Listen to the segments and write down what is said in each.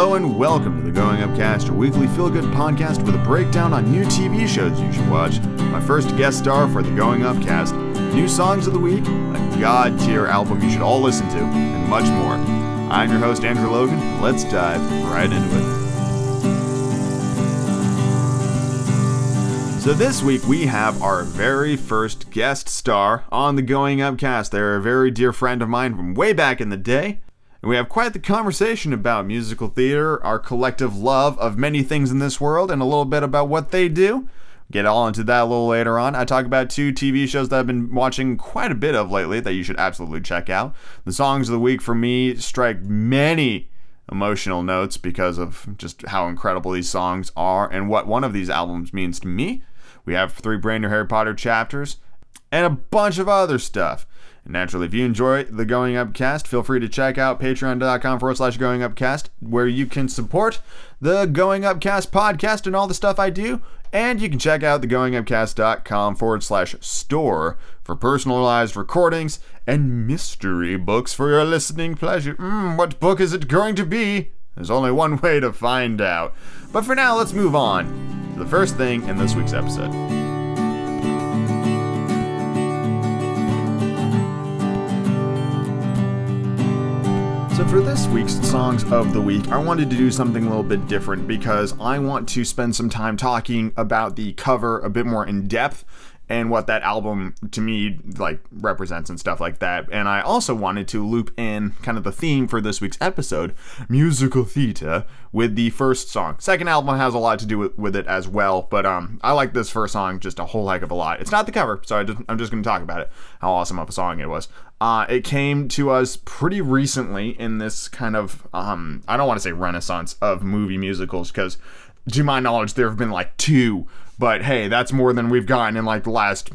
Hello and welcome to the Going Upcast, your weekly feel-good podcast with a breakdown on new TV shows you should watch. My first guest star for the Going Upcast, new songs of the week, a god-tier album you should all listen to, and much more. I'm your host Andrew Logan. Let's dive right into it. So this week we have our very first guest star on the Going Upcast. They're a very dear friend of mine from way back in the day. We have quite the conversation about musical theater, our collective love of many things in this world, and a little bit about what they do. Get all into that a little later on. I talk about two TV shows that I've been watching quite a bit of lately that you should absolutely check out. The songs of the week for me strike many emotional notes because of just how incredible these songs are and what one of these albums means to me. We have three brand new Harry Potter chapters and a bunch of other stuff. And naturally, if you enjoy the Going Upcast, feel free to check out patreon.com forward slash Going Upcast, where you can support the Going Upcast podcast and all the stuff I do. And you can check out the goingupcast.com forward slash store for personalized recordings and mystery books for your listening pleasure. Mm, what book is it going to be? There's only one way to find out. But for now, let's move on to the first thing in this week's episode. So, for this week's Songs of the Week, I wanted to do something a little bit different because I want to spend some time talking about the cover a bit more in depth and what that album to me like represents and stuff like that. And I also wanted to loop in kind of the theme for this week's episode, musical theater, with the first song. Second album has a lot to do with, with it as well, but um, I like this first song just a whole heck of a lot. It's not the cover, so I just, I'm just going to talk about it, how awesome of a song it was. Uh, it came to us pretty recently in this kind of um, I don't want to say renaissance of movie musicals because to my knowledge there have been like two but hey, that's more than we've gotten in like the last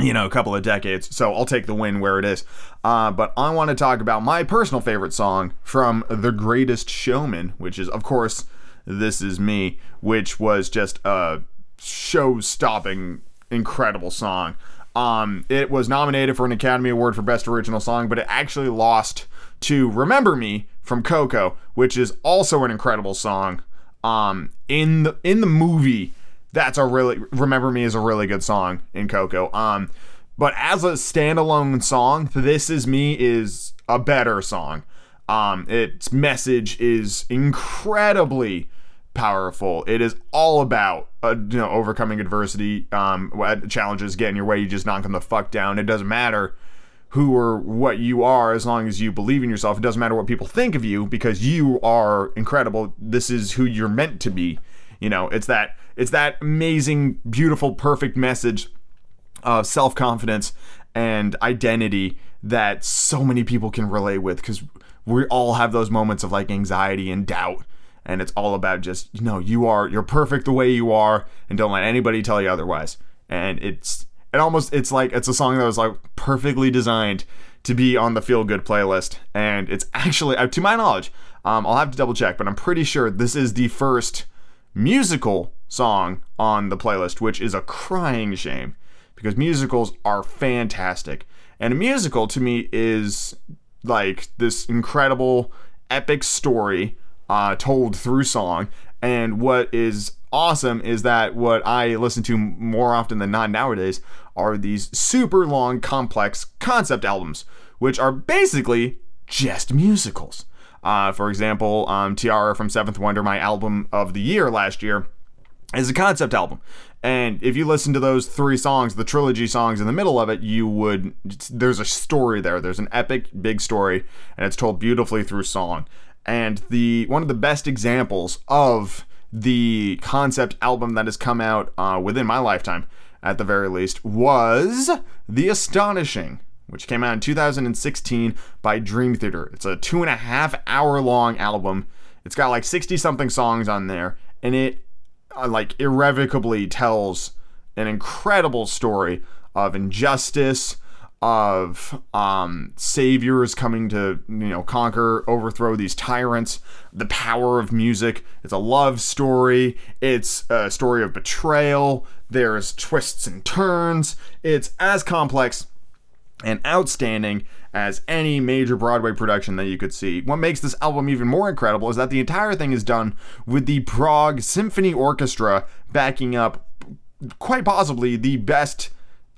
you know, couple of decades. So I'll take the win where it is. Uh, but I want to talk about my personal favorite song from The Greatest Showman, which is, of course, This Is Me, which was just a show stopping, incredible song. Um, it was nominated for an Academy Award for Best Original Song, but it actually lost to Remember Me from Coco, which is also an incredible song. Um, in the in the movie, that's a really remember me is a really good song in coco. Um but as a standalone song this is me is a better song. Um its message is incredibly powerful. It is all about uh, you know overcoming adversity um challenges getting your way. You just knock them the fuck down. It doesn't matter who or what you are as long as you believe in yourself it doesn't matter what people think of you because you are incredible this is who you're meant to be you know it's that it's that amazing, beautiful, perfect message of self confidence and identity that so many people can relate with because we all have those moments of like anxiety and doubt. And it's all about just, you know, you are, you're perfect the way you are and don't let anybody tell you otherwise. And it's, it almost, it's like, it's a song that was like perfectly designed to be on the feel good playlist. And it's actually, to my knowledge, um, I'll have to double check, but I'm pretty sure this is the first musical song on the playlist, which is a crying shame because musicals are fantastic. And a musical to me is like this incredible epic story uh, told through song. And what is awesome is that what I listen to more often than not nowadays are these super long, complex concept albums, which are basically just musicals. Uh, for example, um, Tiara from Seventh Wonder, my album of the year last year, is a concept album. And if you listen to those three songs, the trilogy songs in the middle of it, you would there's a story there. There's an epic big story and it's told beautifully through song. And the one of the best examples of the concept album that has come out uh, within my lifetime, at the very least, was The Astonishing, which came out in 2016 by Dream Theater. It's a two and a half hour long album. It's got like 60 something songs on there, and it uh, like irrevocably tells an incredible story of injustice of um, saviors coming to you know conquer overthrow these tyrants. The power of music. It's a love story. It's a story of betrayal. There's twists and turns. It's as complex and outstanding as any major Broadway production that you could see. What makes this album even more incredible is that the entire thing is done with the Prague Symphony Orchestra backing up quite possibly the best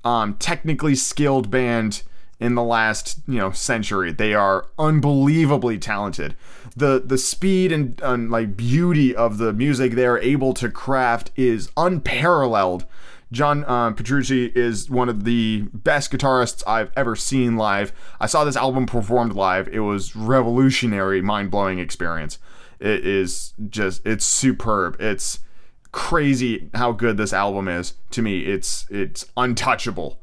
um, technically skilled band in the last you know century. They are unbelievably talented. The the speed and, and like beauty of the music they're able to craft is unparalleled. John uh, Petrucci is one of the best guitarists I've ever seen live. I saw this album performed live. It was revolutionary, mind blowing experience. It is just it's superb. It's crazy how good this album is to me. It's it's untouchable.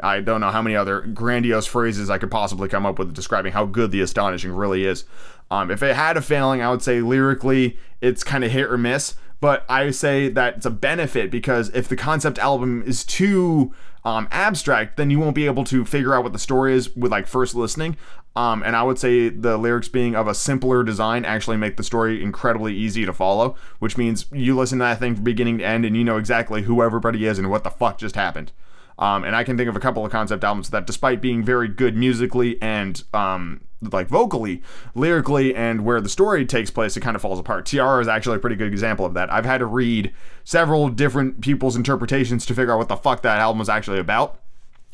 I don't know how many other grandiose phrases I could possibly come up with describing how good the astonishing really is. Um, if it had a failing, I would say lyrically it's kind of hit or miss. But I say that it's a benefit because if the concept album is too um, abstract, then you won't be able to figure out what the story is with like first listening. Um, and I would say the lyrics being of a simpler design actually make the story incredibly easy to follow, which means you listen to that thing from beginning to end and you know exactly who everybody is and what the fuck just happened. Um, and I can think of a couple of concept albums that, despite being very good musically and um, like vocally, lyrically, and where the story takes place, it kind of falls apart. Tiara is actually a pretty good example of that. I've had to read several different people's interpretations to figure out what the fuck that album was actually about.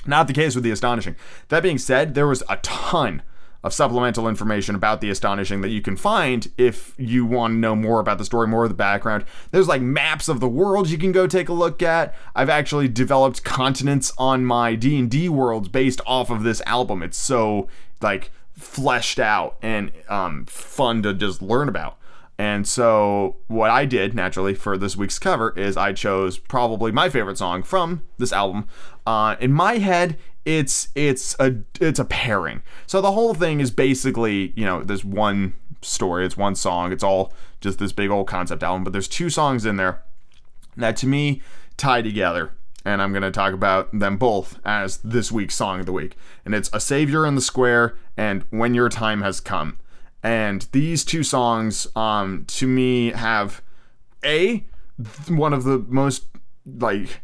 Not the case with The Astonishing. That being said, there was a ton of supplemental information about the astonishing that you can find if you want to know more about the story, more of the background. There's like maps of the world you can go take a look at. I've actually developed continents on my D&D worlds based off of this album. It's so like fleshed out and um, fun to just learn about. And so, what I did naturally for this week's cover is I chose probably my favorite song from this album. Uh, in my head, it's it's a it's a pairing. So the whole thing is basically you know there's one story, it's one song, it's all just this big old concept album, but there's two songs in there that to me tie together. And I'm going to talk about them both as this week's song of the week. And it's A Savior in the Square and When Your Time Has Come. And these two songs, um, to me, have A, one of the most, like,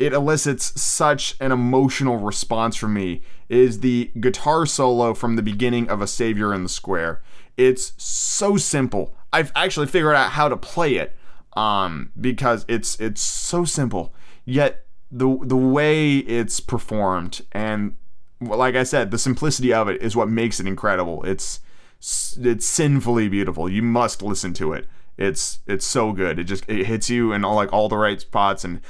it elicits such an emotional response from me is the guitar solo from the beginning of A Savior in the Square. It's so simple. I've actually figured out how to play it um, because it's it's so simple. Yet the the way it's performed and like I said, the simplicity of it is what makes it incredible. It's it's sinfully beautiful. You must listen to it. It's it's so good. It just it hits you in all like all the right spots and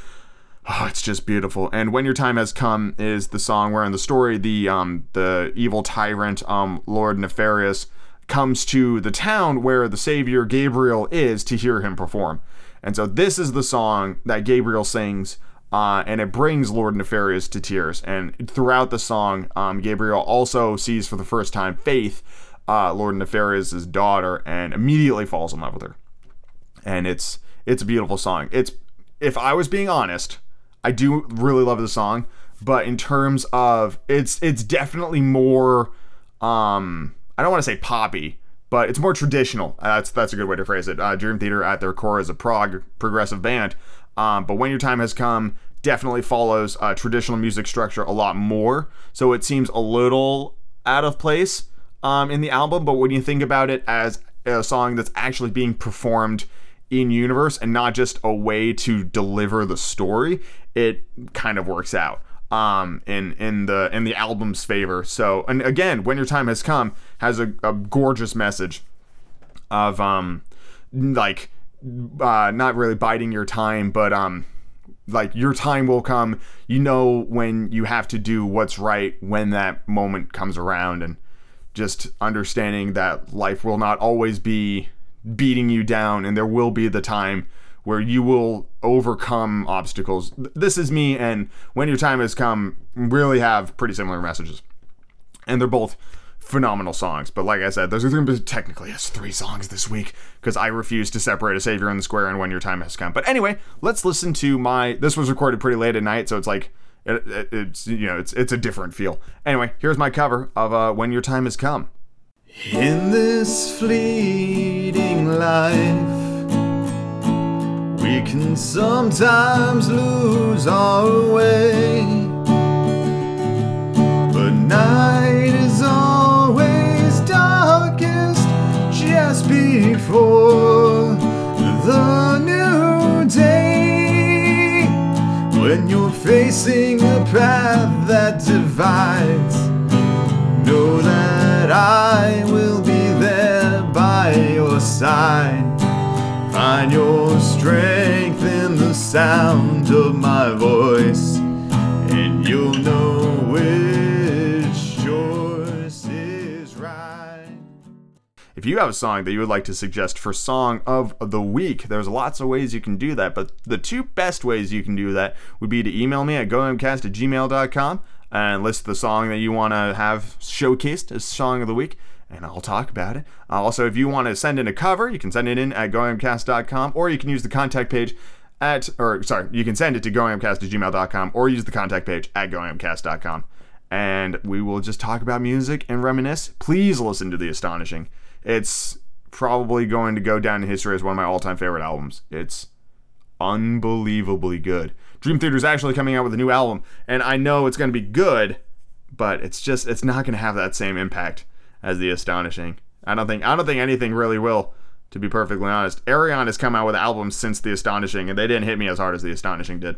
oh, it's just beautiful. And when your time has come is the song where in the story the um the evil tyrant um Lord Nefarious comes to the town where the savior Gabriel is to hear him perform. And so this is the song that Gabriel sings. Uh, and it brings Lord Nefarious to tears. And throughout the song, um, Gabriel also sees for the first time Faith, uh, Lord Nefarious' daughter, and immediately falls in love with her. And it's it's a beautiful song. It's if I was being honest, I do really love the song, but in terms of it's it's definitely more um I don't want to say poppy, but it's more traditional. That's that's a good way to phrase it. Uh, Dream Theater at their core is a prog progressive band, um, but when your time has come, definitely follows uh, traditional music structure a lot more. So it seems a little out of place um, in the album, but when you think about it as a song that's actually being performed in universe and not just a way to deliver the story, it kind of works out um, in in the in the album's favor. So, and again, when your time has come has a, a gorgeous message of um like uh, not really biding your time, but um like your time will come. You know when you have to do what's right when that moment comes around, and just understanding that life will not always be beating you down, and there will be the time where you will overcome obstacles. This is me, and when your time has come, really have pretty similar messages. And they're both phenomenal songs. But like I said, those are going to be technically as three songs this week because I refuse to separate a savior in the square and when your time has come. But anyway, let's listen to my. This was recorded pretty late at night, so it's like it, it, it's you know it's it's a different feel. Anyway, here's my cover of uh, "When Your Time Has Come." In this fleeting life we can sometimes lose our way. But night before the new day. When you're facing a path that divides, know that I will be there by your side. Find your strength in the sound of my voice, If you have a song that you would like to suggest for Song of the Week, there's lots of ways you can do that, but the two best ways you can do that would be to email me at goemcast at gmail.com and list the song that you want to have showcased as Song of the Week, and I'll talk about it. Also, if you want to send in a cover, you can send it in at goemcast.com, or you can use the contact page at, or sorry, you can send it to goemcast at gmail.com, or use the contact page at goemcast.com. And we will just talk about music and reminisce. Please listen to The Astonishing. It's probably going to go down in history as one of my all-time favorite albums. It's unbelievably good. Dream Theater is actually coming out with a new album, and I know it's going to be good, but it's just it's not going to have that same impact as The Astonishing. I don't think I don't think anything really will. To be perfectly honest, Ayreon has come out with albums since The Astonishing, and they didn't hit me as hard as The Astonishing did.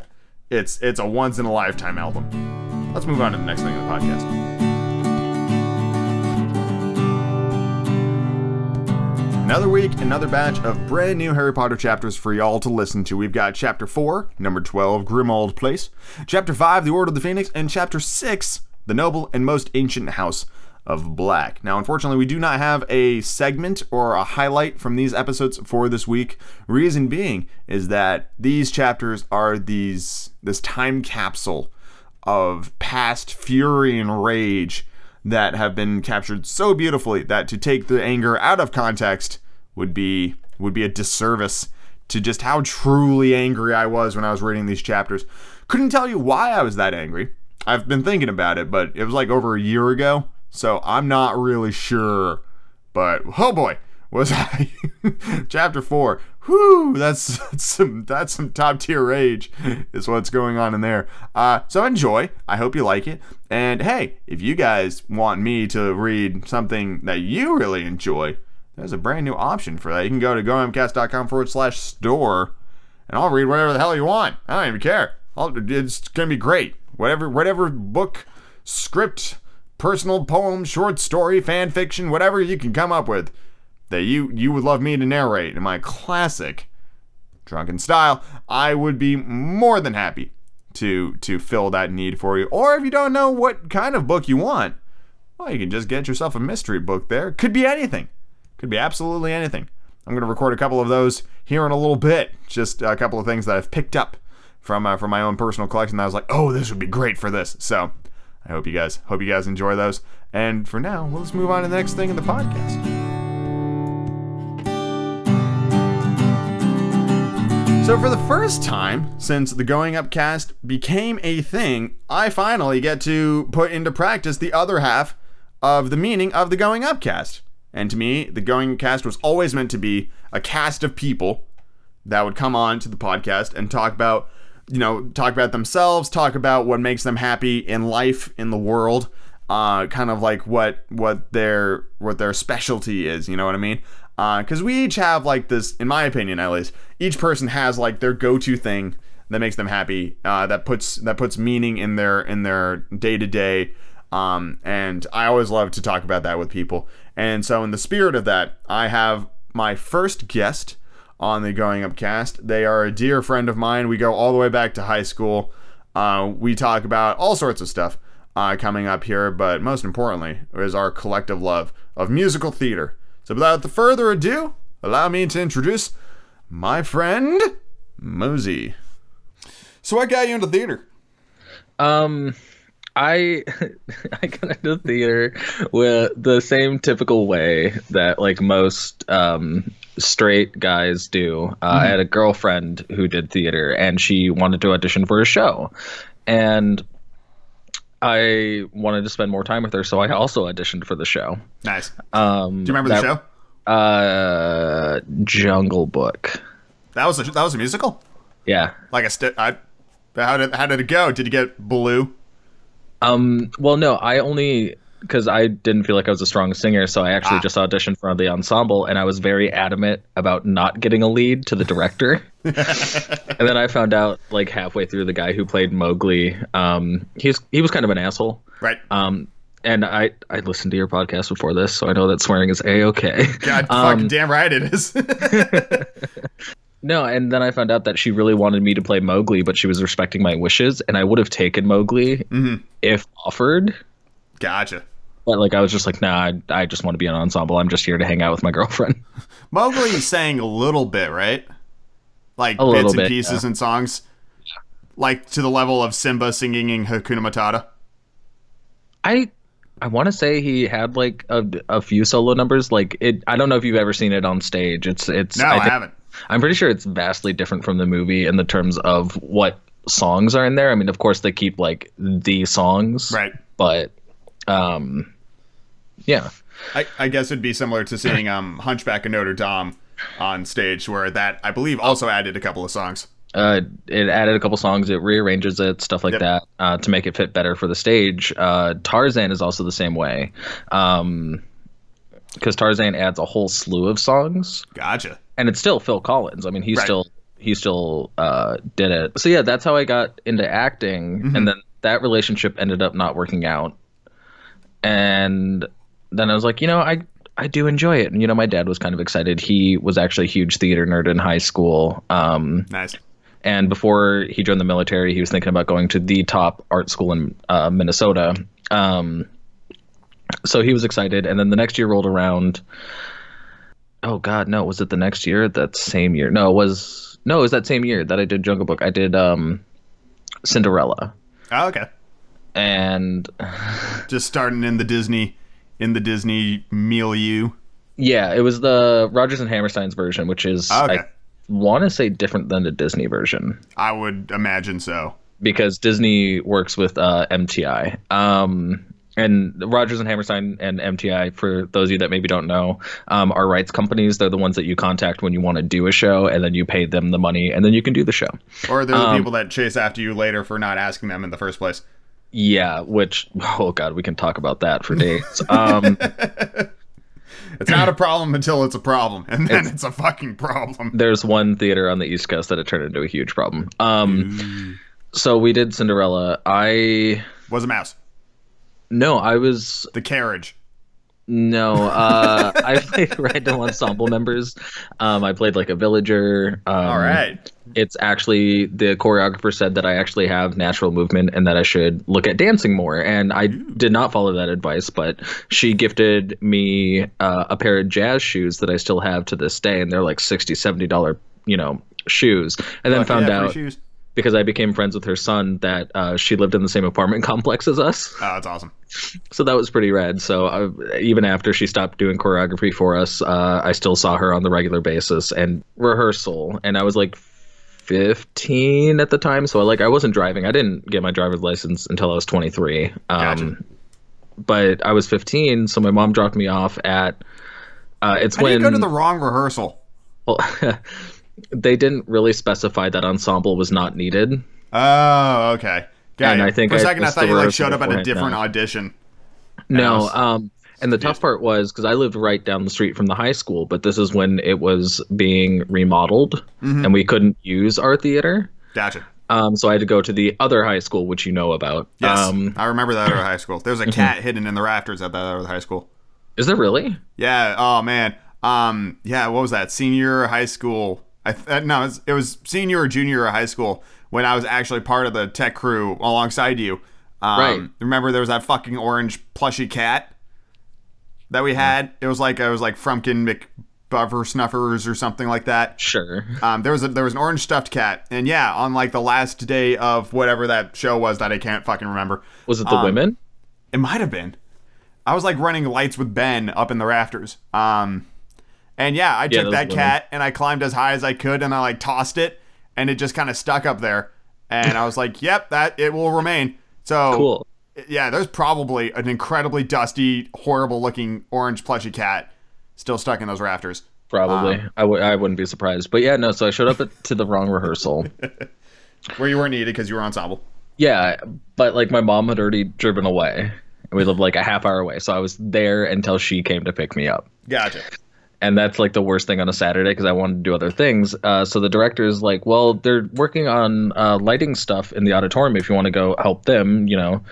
It's it's a once in a lifetime album. Let's move on to the next thing in the podcast. Another week, another batch of brand new Harry Potter chapters for y'all to listen to. We've got Chapter 4, Number 12, Grimmauld Place, Chapter 5, The Order of the Phoenix, and Chapter 6, The Noble and Most Ancient House of Black. Now, unfortunately, we do not have a segment or a highlight from these episodes for this week. Reason being is that these chapters are these this time capsule of past fury and rage that have been captured so beautifully that to take the anger out of context would be would be a disservice to just how truly angry I was when I was reading these chapters. Couldn't tell you why I was that angry. I've been thinking about it, but it was like over a year ago, so I'm not really sure. But oh boy, was I chapter 4 whoo that's, that's some that's some top tier rage is what's going on in there. Uh, so enjoy. I hope you like it. And hey if you guys want me to read something that you really enjoy there's a brand new option for that. You can go to goemcast.com forward slash store and i'll read whatever the hell you want. I don't even care. I'll, it's gonna be great. Whatever whatever book script personal poem short story fan fiction whatever you can come up with that you you would love me to narrate in my classic drunken style, I would be more than happy to to fill that need for you. Or if you don't know what kind of book you want, well, you can just get yourself a mystery book there. Could be anything. Could be absolutely anything. I'm going to record a couple of those here in a little bit. Just a couple of things that I've picked up from uh, from my own personal collection that I was like, "Oh, this would be great for this." So, I hope you guys hope you guys enjoy those. And for now, let's move on to the next thing in the podcast. So, for the first time since the Going Up cast became a thing, I finally get to put into practice the other half of the meaning of the Going Up cast. And to me, the Going Up cast was always meant to be a cast of people that would come on to the podcast and talk about, you know, talk about themselves, talk about what makes them happy in life, in the world, uh, kind of like what what their what their specialty is. You know what I mean? Because uh, we each have like this, in my opinion at least, each person has like their go-to thing that makes them happy, uh, that puts that puts meaning in their in their day to day. And I always love to talk about that with people. And so, in the spirit of that, I have my first guest on the Going Up cast. They are a dear friend of mine. We go all the way back to high school. Uh, we talk about all sorts of stuff uh, coming up here, but most importantly is our collective love of musical theater. So without the further ado, allow me to introduce my friend Mozsey. So what got you into theater? Um I I got into theater with the same typical way that like most um, straight guys do. Uh, mm-hmm. I had a girlfriend who did theater, and she wanted to audition for a show, and I wanted to spend more time with her, so I also auditioned for the show. Nice. Um, Do you remember that, the show? Uh, Jungle Book. That was a that was a musical. Yeah. Like a st- I, how did how did it go? Did you get blue? Um, well, no, I only because I didn't feel like I was a strong singer, so I actually Ah. just auditioned for the ensemble, and I was very adamant about not getting a lead to the director. and then I found out like halfway through the guy who played Mowgli, um, he's he was kind of an asshole. Right. Um, and I I listened to your podcast before this, so I know that swearing is a okay. God Um, fucking damn right it is. No, and then I found out that she really wanted me to play Mowgli, but she was respecting my wishes, and I would have taken Mowgli Mm-hmm. if offered. Gotcha. But like, I was just like, nah, I, I just want to be an ensemble. I'm just here to hang out with my girlfriend. Mowgli sang a little bit, right? Like A bits and bit, pieces and songs. Like to the level of Simba singing in Hakuna Matata. I I want to say he had like a, a few solo numbers. Like it, I don't know if you've ever seen it on stage. It's it's. No, I, think- haven't. I'm pretty sure it's vastly different from the movie in the terms of what songs are in there. I mean, of course they keep like the songs, Right. But um, yeah. I, I guess it'd be similar to seeing um, Hunchback of Notre Dame on stage, where that I believe also added a couple of songs. Uh, it added a couple songs. It rearranges it, stuff like Yep. that, uh, to make it fit better for the stage. Uh, Tarzan is also the same way, um, because Tarzan adds a whole slew of songs, Gotcha. and it's still Phil Collins. I mean, he Right. still he still uh, did it. So yeah, that's how I got into acting, Mm-hmm. and then that relationship ended up not working out, and then I was like, you know, I. I do enjoy it, and you know, my dad was kind of excited. He was actually a huge theater nerd in high school. Um, Nice. and before he joined the military, he was thinking about going to the top art school in uh, Minnesota. Um, so he was excited. And then the next year rolled around. Oh God, no! Was it the next year? That same year? No, it was no, it was that same year that I did Jungle Book. I did um, Cinderella, Oh, okay. And Just starting in the Disney, in the Disney milieu. yeah, it was the Rodgers and Hammerstein's version, which is Okay. I want to say different than the Disney version. I would imagine so. because Disney works with uh, MTI. Um, and Rodgers and Hammerstein and MTI, for those of you that maybe don't know, um, are rights companies. They're the ones that you contact when you want to do a show, and then you pay them the money, and then you can do the show. Or they're the Um, people that chase after you later for not asking them in the first place. Yeah, which oh god, we can talk about that for days. Um, It's not a problem until it's a problem, and then it's, a fucking problem. there's one theater on the East Coast that it turned into a huge problem. Um, so we did Cinderella. I Was a mouse. no, I was The carriage. No, uh, I played random ensemble members. Um, I played like a villager. Um, All right. It's actually the choreographer said that I actually have natural movement and that I should look at dancing more. And I did not follow that advice, but she gifted me uh, a pair of jazz shoes that I still have to this day, and they're like 60 70 dollar, you know, shoes. And then found out shoes. Because I became friends with her son that uh, she lived in the same apartment complex as us Oh, that's awesome. so that was pretty rad. So uh, even after she stopped doing choreography for us, uh, I still saw her on the regular basis and rehearsal. And I was like 15 at the time, so I, like I wasn't driving. I didn't get my driver's license until I was 23. Um, Gotcha. But I was 15, so my mom dropped me off at. Uh, it's I when go to the wrong rehearsal. well, they didn't really specify that ensemble was not needed. Oh, okay. Got And you. I think for a second I missed thought you like showed up at a different no. audition. No, was um, and the tough part was because I lived right down the street from the high school, but this is when it was being remodeled, Mm-hmm. and we couldn't use our theater. Gotcha. Um, so I had to go to the other high school, which you know about. Yes, Um, I remember that other high school. There's a cat hidden in the rafters at that other high school. is there really? Yeah. Oh man. Um. Yeah. What was that? Senior high school. I th- uh, no. It was, it was senior or junior of high school when I was actually part of the tech crew alongside you. Um, Right. Remember there was that fucking orange plushy cat that we had. It was like it was like Frumpkin McBuffer Snuffers or something like that. Sure. Um, there was a, there was an orange stuffed cat, and yeah, on like the last day of whatever that show was that I can't fucking remember. Was it the Um, women? It might have been. I was like running lights with Ben up in the rafters. Um, and yeah, I Yeah, took that women. cat and I climbed as high as I could and I like tossed it and it just kind of stuck up there. And I was like, "Yep, that it will remain." So Cool. yeah, there's probably an incredibly dusty, horrible looking orange plushy cat still stuck in those rafters. Probably. um, I w- I wouldn't be surprised. But yeah, no. So I showed up at, to the wrong rehearsal. Where you weren't needed because you were ensemble. Yeah, but like my mom had already driven away. We lived like a half hour away, so I was there until she came to pick me up. Gotcha. And that's like the worst thing on a Saturday because I wanted to do other things. Uh, so the director is like, "Well, they're working on uh, lighting stuff in the auditorium. If you want to go help them, you know,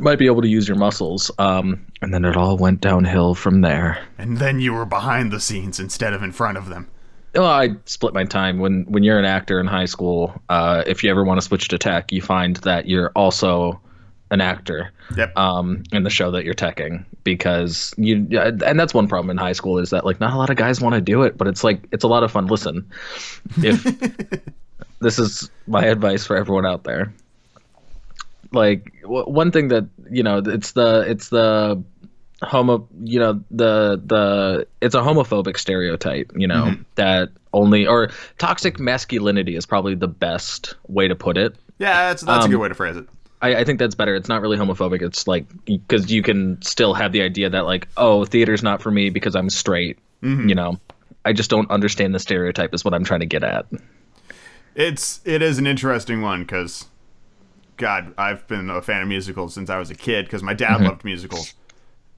might be able to use your muscles." Um, and then it all went downhill from there. And then you were behind the scenes instead of in front of them. Well, I split my time. When when you're an actor in high school, uh, if you ever want to switch to tech, you find that you're also an actor Yep. um, in the show that you're teching because you and that's one problem in high school is that like not a lot of guys want to do it, but it's like it's a lot of fun. Listen, if this is my advice for everyone out there, like w- one thing that you know it's the it's the homo you know the the it's a homophobic stereotype you know that only or toxic masculinity is probably the best way to put it yeah, that's that's um, a good way to phrase it. I, I think that's better. It's not really homophobic. It's like because you can still have the idea that like, oh, theater's not for me because I'm straight. Mm-hmm. You know, I just don't understand the stereotype. Is what I'm trying to get at. It's it is an interesting one because, God, I've been a fan of musicals since I was a kid because my dad mm-hmm. loved musicals,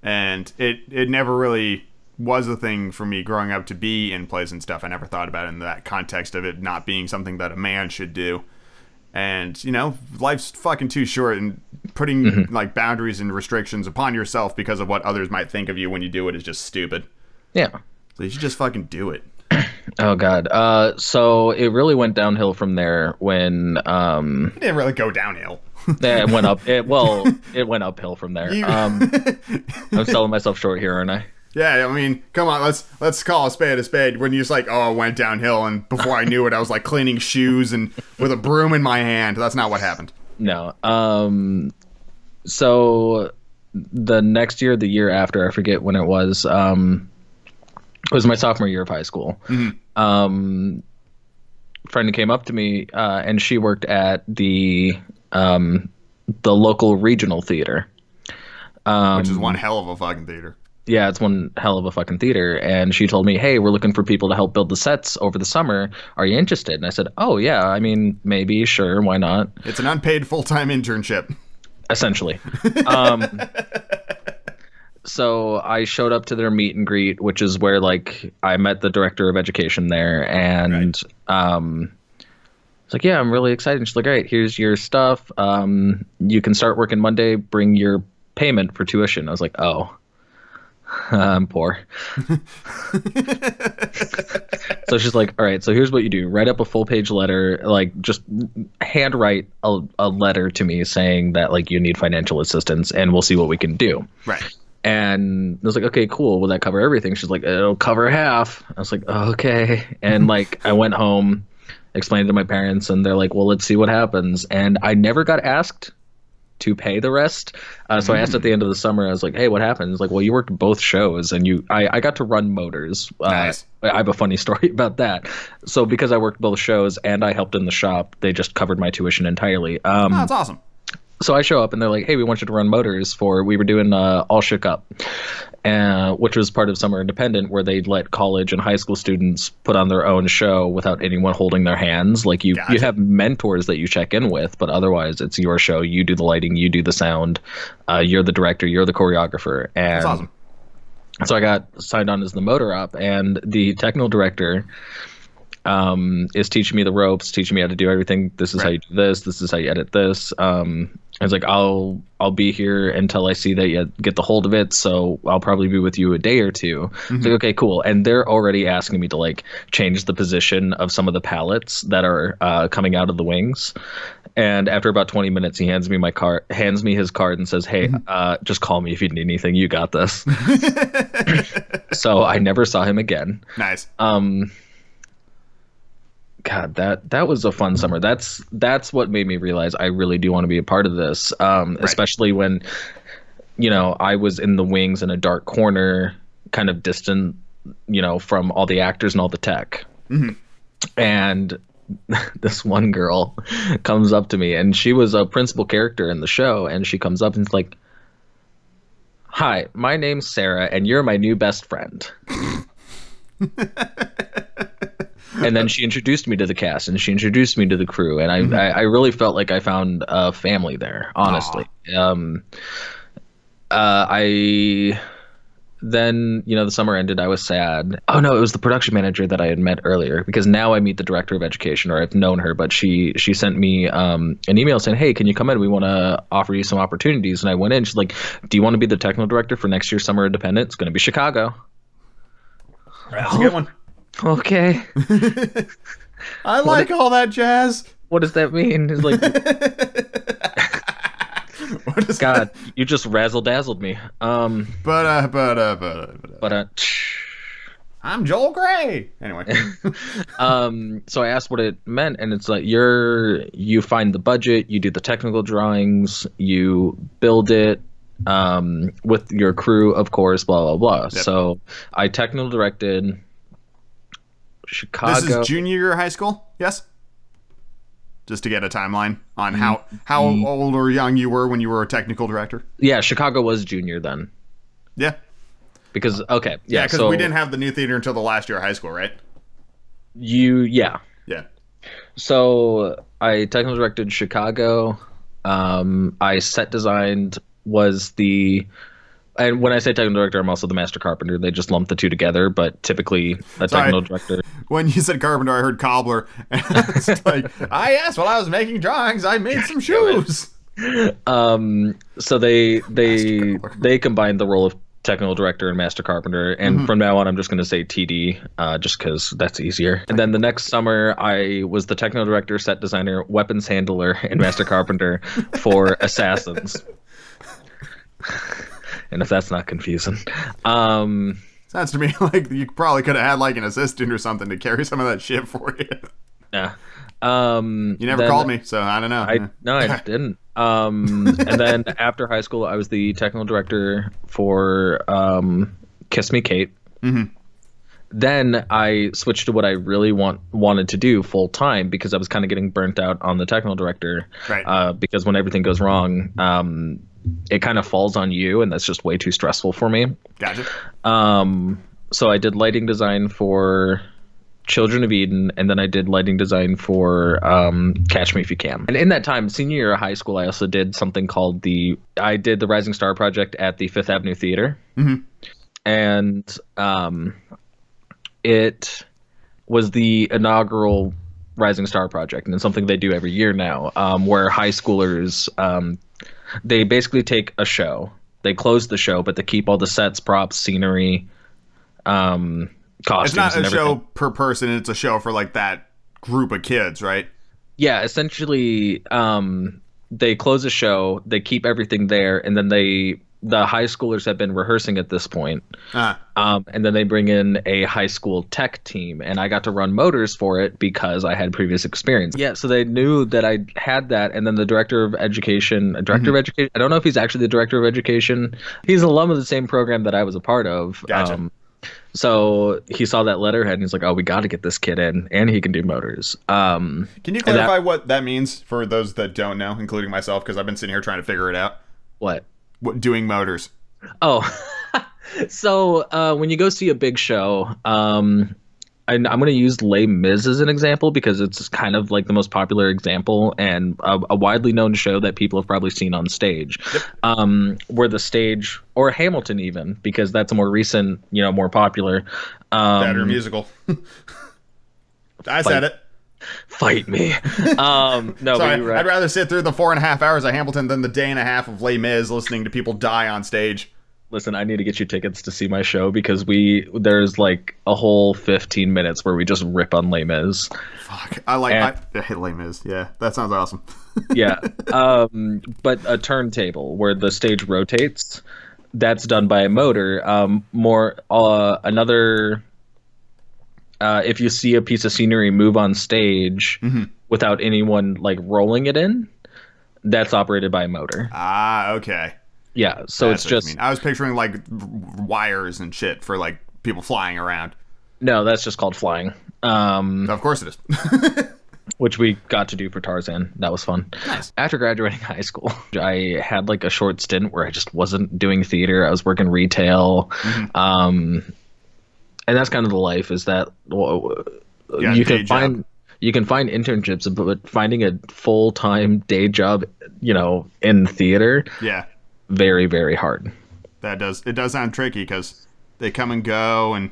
and it it never really was a thing for me growing up to be in plays and stuff. I never thought about it in that context of it not being something that a man should do. And you know, life's fucking too short, and putting like boundaries and restrictions upon yourself because of what others might think of you when you do it is just stupid. Yeah. So you should just fucking do it. Oh God. Uh, so it really went downhill from there when um, It didn't really go downhill. it went up. It well, it went uphill from there. You- Um, I'm selling myself short here, aren't I? Yeah, I mean, come on, let's let's call a spade a spade. When you're just like, oh, it went downhill, and before I knew it, I was like cleaning shoes and with a broom in my hand. That's not what happened. No. Um so the next year, the year after, I forget when it was, um it was my sophomore year of high school. Um friend came up to me uh and she worked at the um the local regional theater. Um Which is one hell of a fucking theater. Yeah, it's one hell of a fucking theater. And she told me, hey, we're looking for people to help build the sets over the summer. Are you interested? And I said, oh, yeah, I mean, maybe, sure, why not? It's an unpaid full time internship. Essentially. Um, so I showed up to their meet and greet, which is where, like, I met the director of education there. And, um, it's like, yeah, I'm really excited. And she's like, all right, here's your stuff. Um, you can start working Monday. Bring your payment for tuition. I was like, oh, I'm poor. so she's like, all right, so here's what you do write up a full page letter, like just handwrite a, a letter to me saying that like you need financial assistance and we'll see what we can do. Right. And I was like, okay, cool. Will that cover everything? She's like, it'll cover half. I was like, okay. And like, I went home, explained to my parents, and they're like, well, let's see what happens. And I never got asked to pay the rest. Uh, so I asked at the end of the summer, I was like, hey, what happened? It's like, well, you worked both shows and you, I, I got to run motors. Uh, Nice. I have a funny story about that. So because I worked both shows and I helped in the shop, they just covered my tuition entirely. Um, Oh, that's awesome. So I show up and they're like, "Hey, we want you to run motors for." We were doing uh, All Shook Up, uh, which was part of Summer Independent, where they let college and high school students put on their own show without anyone holding their hands. Like you, you have mentors that you check in with, but otherwise it's your show. You do the lighting, you do the sound, uh, you're the director, you're the choreographer, and That's awesome. so I got signed on as the motor op, and the technical director um, is teaching me the ropes, teaching me how to do everything. This is how you do this. This is how you edit this. Um, I was like, I'll I'll be here until I see that you get the hold of it. So I'll probably be with you a day or 2 I was like, okay, cool. And they're already asking me to like change the position of some of the pallets that are uh, coming out of the wings. And after about 20 minutes, he hands me my card, hands me his card, and says, "Hey, uh, just call me if you need anything. You got this." so I never saw him again. Nice. Um, God, that that was a fun summer. That's that's what made me realize I really do want to be a part of this. Um, especially when, you know, I was in the wings in a dark corner, kind of distant, you know, from all the actors and all the tech. And this one girl comes up to me, and she was a principal character in the show, and she comes up and is like, "Hi, my name's Sarah, and you're my new best friend." and then she introduced me to the cast and she introduced me to the crew and i I, I really felt like i found a family there honestly. Um uh i then you know the summer ended i was sad. Oh no it was the production manager that i had met earlier because now i meet the director of education or i've known her but she she sent me um, an email saying hey can you come in? We want to offer you some opportunities. And i went in she's like do you want to be the technical director for next year's summer independent? It's going to be chicago. That's a good one. Okay. I like all that jazz. what does that mean? It's like What is god you just razzle dazzled me. Um But uh, but uh, but uh, but uh, but uh I'm Joel Grey. Anyway, um so i asked what it meant and it's like you're you find the budget you do the technical drawings you build it um with your crew of course blah blah blah. So i technical directed chicago this is junior year high school. Yes. Just to get a timeline on how how Mm-hmm. old or young you were when you were a technical director. yeah chicago was junior then Yeah. because okay Yeah, yeah, because so we didn't have the new theater until the last year of high school, right? you yeah Yeah. So I technical directed Chicago. Um, I set designed was the, and when I say technical director, I'm also the master carpenter. They just lump the two together, but typically a technical director. When you said carpenter, I heard cobbler. And it's like, ah, yes, while I was making drawings, I made some shoes. Um, so they they they combined the role of technical director and master carpenter, and from now on, I'm just going to say TD, uh, just because that's easier. And then the next summer, I was the technical director, set designer, weapons handler, and master carpenter for Assassins. And if that's not confusing, um, Sounds to me like you probably could have had like an assistant or something to carry some of that shit for you. yeah. Um, You never called me, so I don't know. I no, I didn't. Um, and then after high school, I was the technical director for um, Kiss Me Kate. Mhm. Then I switched to what I really want wanted to do full time because I was kind of getting burnt out on the technical director. Right. Uh, because when everything goes wrong, um, it kind of falls on you, and that's just way too stressful for me. Gotcha. Um, so I did lighting design for Children of Eden, and then I did lighting design for um, Catch Me If You Can. And in that time, senior year of high school, I also did something called the I did the Rising Star Project at the Fifth Avenue Theater, Mhm. and um, it was the inaugural Rising Star Project, and it's something they do every year now, um, where high schoolers um, they basically take a show, they close the show, but they keep all the sets, props, scenery, um, costumes, It's not a show per person, it's a show for like that group of kids, right? Yeah, essentially, um, they close a show, they keep everything there, and then they the high schoolers have been rehearsing at this point, Uh, um, and then they bring in a high school tech team, and I got to run motors for it because I had previous experience. Yeah, so they knew that I had that, and then the director of education, director of education, I don't know if he's actually the director of education. He's an alum of the same program that I was a part of. Gotcha. Um, so he saw that letterhead and he's like, "Oh, we got to get this kid in, and he can do motors." Um, can you And that- clarify what that means for those that don't know, including myself, because I've been sitting here trying to figure it out? what? What doing motors? Oh, so uh, when you go see a big show, um, I, I'm going to use Les Mis as an example because it's kind of like the most popular example and a, a widely known show that people have probably seen on stage. Um, where the stage, or Hamilton even, because that's a more recent, you know, more popular. Um, Better musical. I said it. Fight me. um, no, but Sorry, you're right. I'd rather sit through the four and a half hours of Hamilton than the day and a half of Les Mis listening to people die on stage. Listen, I need to get you tickets to see my show because we there's like a whole 15 minutes where we just rip on Les Mis. Fuck, I like. And- I, I hate Les Mis. Yeah, that sounds awesome. yeah um but a turntable where the stage rotates that's done by a motor um more uh another uh if you see a piece of scenery move on stage without anyone like rolling it in that's operated by a motor ah, okay. yeah so That's it's just mean. I was picturing like wires and shit for like people flying around. no that's just called flying um Of course it is. which we got to do for Tarzan. That was fun. Nice. After graduating high school, I had like a short stint where I just wasn't doing theater. I was working retail. Um, and that's kind of the life is that well, Yeah, you day can job. find you can find internships, but finding a full time day job, you know, in theater, Yeah, very very hard. that does it does sound tricky because they come and go and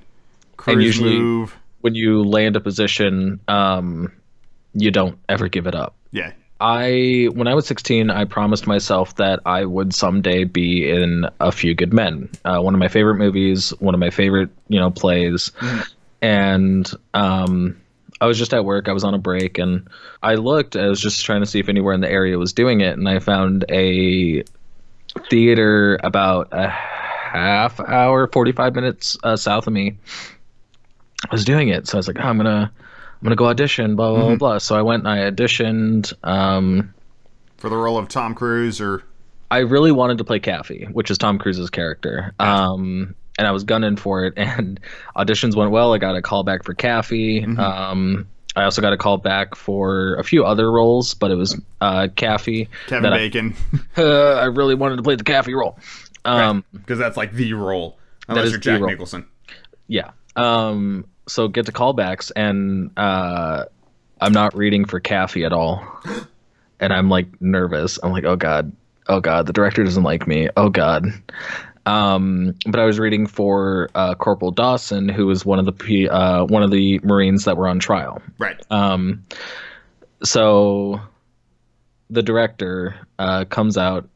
crews And usually- move. When you land a position, um, you don't ever give it up. Yeah, I when I was 16, I promised myself that I would someday be in A Few Good Men, uh, one of my favorite movies, one of my favorite you know plays, and um, I was just at work. I was on a break, and I looked. I was just trying to see if anywhere in the area was doing it, and I found a theater about a half hour, 45 minutes uh, south of me. Was doing it, so I was like, oh, I'm gonna. I'm gonna go audition, blah blah blah. blah. So I went and I auditioned. Um, for the role of Tom Cruise or I really wanted to play Kaffee, which is Tom Cruise's character. Um, and I was gunning for it, and auditions went well. I got a call back for Kaffee. Um, I also got a call back for a few other roles, but it was uh, Kaffee. Kevin that I- Bacon Uh, I really wanted to play the Kaffee role. Um, because that's like the role unless you're Jack. Nicholson. Yeah. Um, so get to callbacks, and uh, I'm not reading for Kaffee at all, and I'm like nervous. I'm like, oh god, oh god, the director doesn't like me. Oh god. Um, but I was reading for uh, Corporal Dawson, who was one of the P- uh, one of the Marines that were on trial. Right. Um, so the director uh, comes out,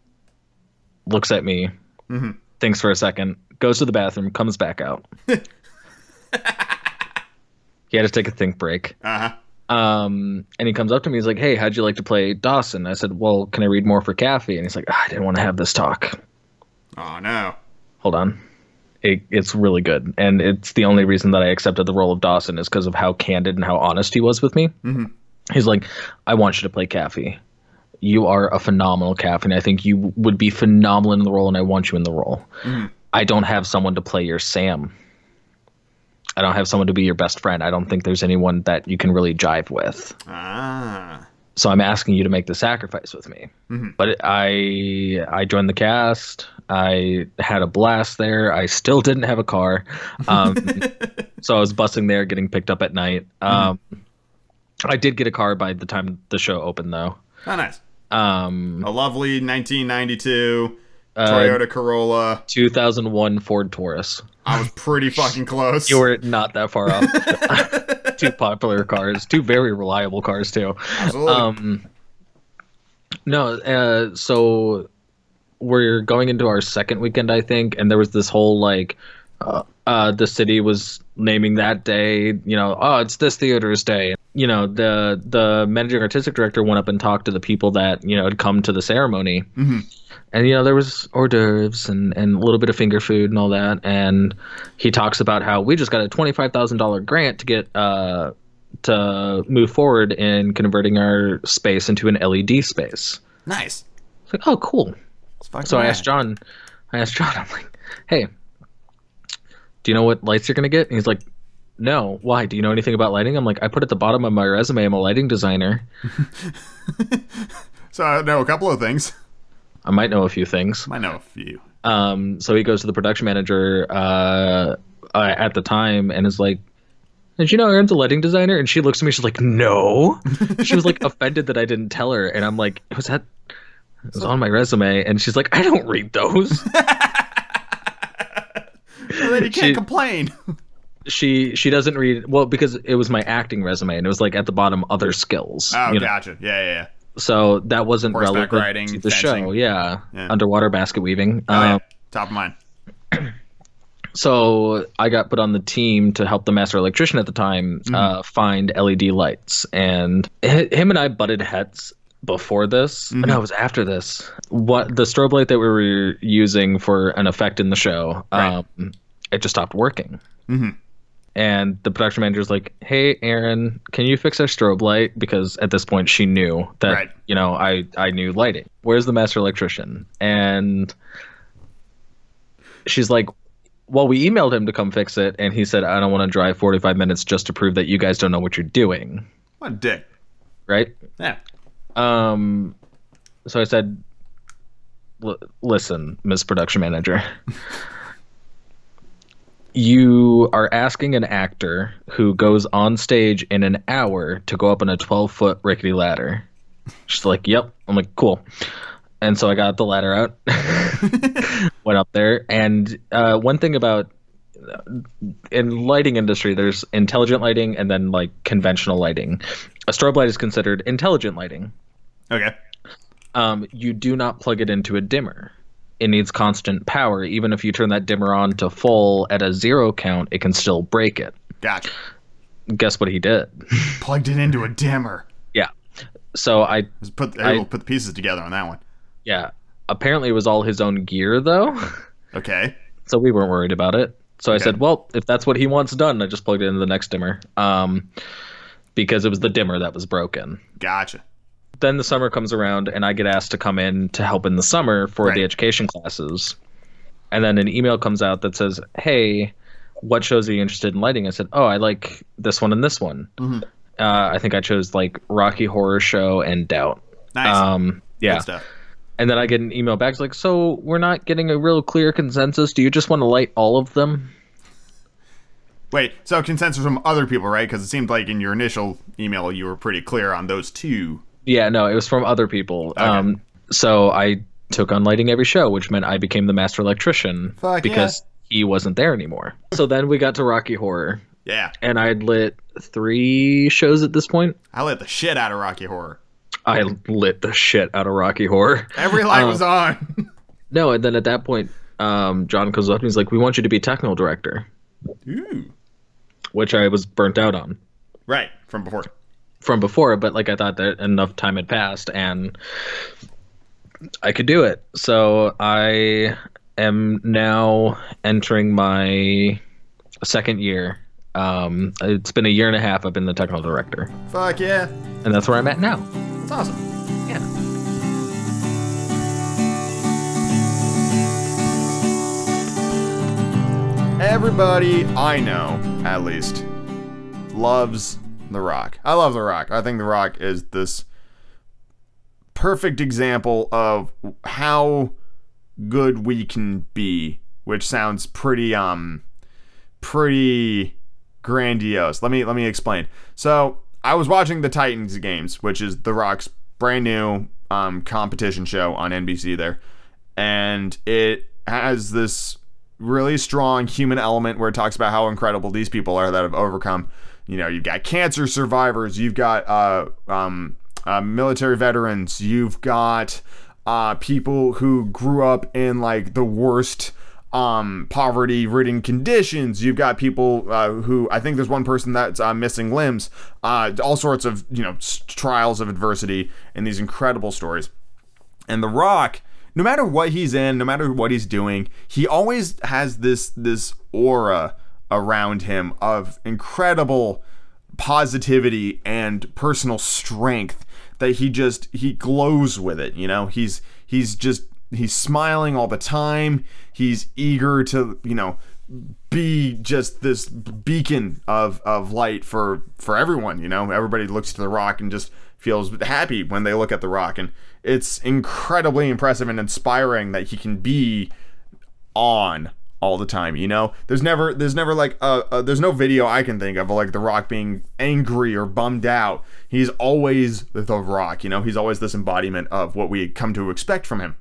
looks at me, Mhm. thinks for a second, goes to the bathroom, comes back out. he had to take a think break. Uh huh. Um, and he comes up to me. He's like, "Hey, how'd you like to play Dawson?" I said, "Well, can I read more for Kaffee?" And he's like, "Ah, "I didn't want to have this talk. Oh no. Hold on." It, it's really good, and it's the only reason that I accepted the role of Dawson is because of how candid and how honest he was with me. Mhm. He's like, "I want you to play Kaffee. You are a phenomenal Kaffee, and I think you would be phenomenal in the role, and I want you in the role. Mhm. I don't have someone to play your Sam. I don't have someone to be your best friend. I don't think there's anyone that you can really jive with." Ah. so I'm asking you to make the sacrifice with me. Mhm. But I I joined the cast. I had a blast there. I still didn't have a car, um, so I was busing there, getting picked up at night. Um, I did get a car by the time the show opened, though. Oh, nice. Um, A lovely 1992 uh, Toyota Corolla. 2001 Ford Taurus. I was pretty fucking close. You were not that far off. two popular cars, two very reliable cars too. Absolutely. Um, no, uh, so we're going into our second weekend, I think, and there was this whole like, uh, uh, the city was naming that day, you know, oh, it's this theater's day. You know, the the managing artistic director went up and talked to the people that you know had come to the ceremony, Mhm. And you know there was hors d'oeuvres and and a little bit of finger food and all that, and he talks about how we just got a twenty five thousand dollar grant to get uh to move forward in converting our space into an LED space. nice. It's like, oh, cool. So I asked John, I asked John, I'm like, hey, do you know what lights you're gonna get? And he's like, no. Why? Do you know anything about lighting? I'm like, I put at the bottom of my resume, I'm a lighting designer. So I know a couple of things. I might know a few things. I know a few. Um, so he goes to the production manager uh, uh, at the time and is like, "Did you know Aaron's a lighting designer?" And she looks at me. She's like, "No." she was like offended that I didn't tell her, and I'm like, "It was that." It was on my resume, and she's like, "I don't read those." Well, then you can't She- complain. she she doesn't read well because it was my acting resume, and it was like at the bottom other skills. Oh, you know? gotcha. Yeah, yeah, yeah. So that wasn't Horseback relevant riding, to the fencing. show. Yeah. Yeah. underwater basket weaving. Oh, yeah. Um, Top of mind. So I got put on the team to help the master electrician at the time Mm-hmm. uh, find LED lights, and h- him and I butted heads before this. Mm-hmm. No, it was after this. What the strobe light that we were using for an effect in the show, Right. um, it just stopped working. Mhm. And the production manager's like, "Hey, Aaron, can you fix our strobe light?" Because at this point, she knew that Right. you know I I knew lighting. Where's the master electrician? And she's like, well, we emailed him to come fix it, and he said, I don't want to drive 45 minutes just to prove that you guys don't know what you're doing. What a dick. Right? Yeah. Um, so I said, "L- listen, Miss Production Manager. you are asking an actor who goes on stage in an hour to go up on a 12 foot rickety ladder. She's like, "Yep." I'm like, "Cool." And so I got the ladder out, went up there, and uh, one thing about in lighting industry, there's intelligent lighting and then like conventional lighting. A strobe light is considered intelligent lighting. Okay. Um, you do not plug it into a dimmer. It needs constant power. Even if you turn that dimmer on to full at a zero count, it can still break it. Gotcha. Guess what he did? Plugged it into a dimmer. yeah. So I Just put I- we'll put the pieces together on that one. yeah. Apparently it was all his own gear though. Okay. so we weren't worried about it. So I said, well, if that's what he wants done, I just plugged it into the next dimmer. Um, because it was the dimmer that was broken. Gotcha. Then the summer comes around, and I get asked to come in to help in the summer for Right. the education classes. And then an email comes out that says, "Hey, what shows are you interested in lighting?" I said, "Oh, I like this one and this one." Mhm. Uh, I think I chose like Rocky Horror Show and Doubt. Nice. Um, yeah. And then I get an email back it's like, "So we're not getting a real clear consensus. Do you just want to light all of them?" Wait, so consensus from other people, right? Because it seemed like in your initial email you were pretty clear on those two. Yeah, no, it was from other people. Um, so I took on lighting every show, which meant I became the master electrician Fuck because he wasn't there anymore. So then we got to Rocky Horror, Yeah, and I'd lit three shows at this point. I lit the shit out of Rocky Horror. I lit the shit out of Rocky Horror. Every light Uh, was on. No, and then at that point, um, John comes up and he's like, "We want you to be technical director," Ooh. which I was burnt out on Right from before. From before, but like I thought that enough time had passed and I could do it. So I am now entering my second year. Um, it's been a year and a half. I've been the technical director, Fuck yeah, and that's where I'm at now. that's awesome. Yeah. Everybody I know, at least, loves The Rock. I love The Rock. I think The Rock is this perfect example of how good we can be, which sounds pretty um pretty grandiose. Let me let me explain. So, I was watching the Titans games, which is The Rock's brand new um competition show on NBC there. And it has this really strong human element where it talks about how incredible these people are that have overcome. You know, you've got cancer survivors, you've got uh, um, uh, military veterans, you've got uh, people who grew up in like the worst um, poverty ridden conditions. You've got people uh, who I think there's one person that's uh, missing limbs. Uh, all sorts of you know trials of adversity and these incredible stories. And The Rock, no matter what he's in, no matter what he's doing, he always has this this aura around him of incredible positivity and personal strength that he just he glows with it, you know? He's he's just he's smiling all the time. He's eager to, you know, be just this beacon of, of light for for everyone you know everybody looks to the rock and just feels happy when they look at the rock and it's incredibly impressive and inspiring that he can be on all the time you know? There's never there's never like a, a there's no video i can think of like the rock being angry or bummed out. He's always the rock you know? He's always this embodiment of what we come to expect from him.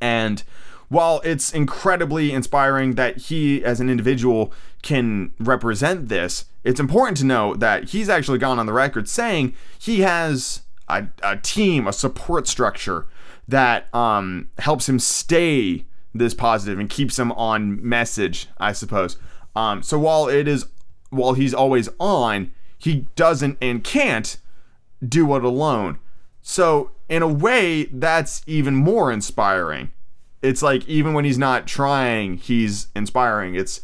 And while it's incredibly inspiring that he, as an individual, can represent this, it's important to know that he's actually gone on the record saying he has a, a team, a support structure that um, helps him stay this positive and keeps him on message, I suppose. Um, so while it is, while he's always on, he doesn't and can't do it alone. So, in a way, that's even more inspiring. It's like even when he's not trying, he's inspiring. It's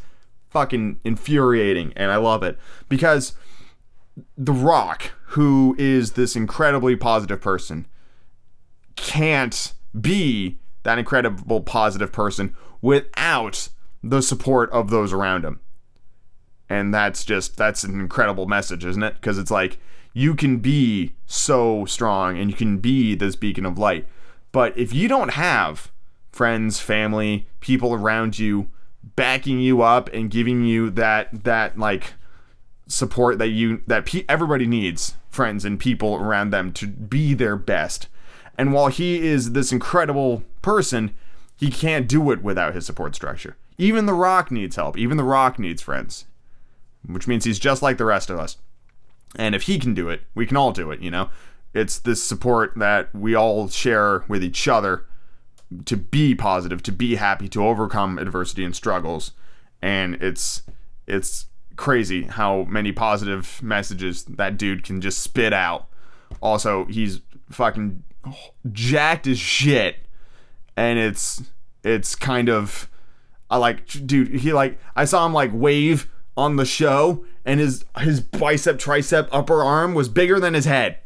fucking infuriating, and I love it because The Rock, who is this incredibly positive person, can't be that incredible positive person without the support of those around him. And that's just that's an incredible message, isn't it? Because it's like you can be so strong and you can be this beacon of light. But if you don't have friends, family, people around you backing you up and giving you that that like support that you that pe- everybody needs friends and people around them to be their best and while he is this incredible person he can't do it without his support structure. Even the rock needs help. Even the rock needs friends. Which means he's just like the rest of us. And if he can do it we can all do it you know? It's this support that we all share with each other to be positive, to be happy, to overcome adversity and struggles. And it's it's crazy how many positive messages that dude can just spit out. Also, he's fucking jacked as shit. And it's it's kind of I like dude, he like I saw him like wave on the show and his his bicep tricep upper arm was bigger than his head.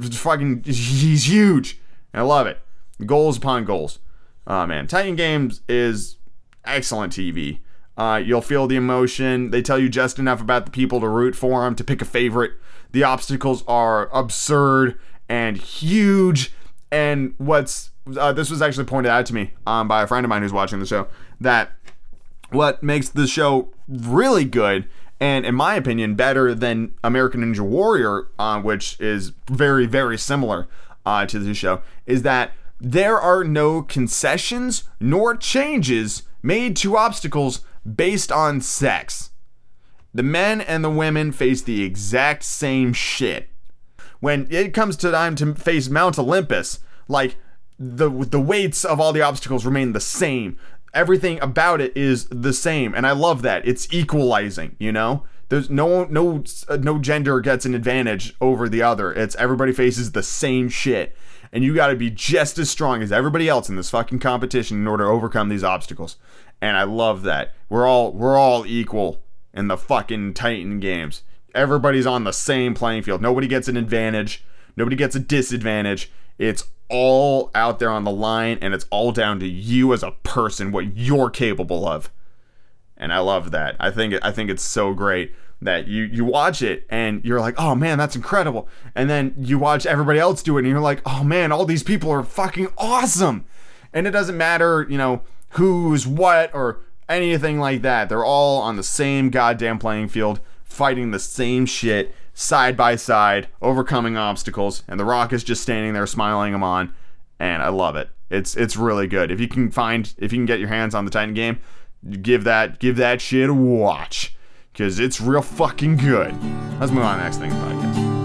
Fucking he's huge. I love it goals upon goals. Oh man, Titan Games is excellent TV. Uh, you'll feel the emotion. They tell you just enough about the people to root for them, to pick a favorite. The obstacles are absurd and huge. And what's uh, this was actually pointed out to me um, by a friend of mine who's watching the show that what makes the show really good and in my opinion better than American Ninja Warrior, uh, which is very very similar uh, to the show, is that there are no concessions nor changes made to obstacles based on sex. The men and the women face the exact same shit. When it comes to time to face Mount Olympus, like the the weights of all the obstacles remain the same. Everything about it is the same, and I love that. It's equalizing, you know? There's no no uh, no gender gets an advantage over the other. It's everybody faces the same shit and you got to be just as strong as everybody else in this fucking competition in order to overcome these obstacles. And I love that. We're all we're all equal in the fucking Titan games. Everybody's on the same playing field. Nobody gets an advantage. Nobody gets a disadvantage. It's all out there on the line and it's all down to you as a person what you're capable of. And I love that. I think I think it's so great that you you watch it and you're like, oh man, that's incredible. And then you watch everybody else do it and you're like, oh man, all these people are fucking awesome. And it doesn't matter, you know, who's what or anything like that. They're all on the same goddamn playing field, fighting the same shit side by side, overcoming obstacles, and The Rock is just standing there smiling them on, and I love it. It's it's really good. If you can find if you can get your hands on the Titan game, give that give that shit a watch because it's real fucking good. Let's move on to the next thing podcast.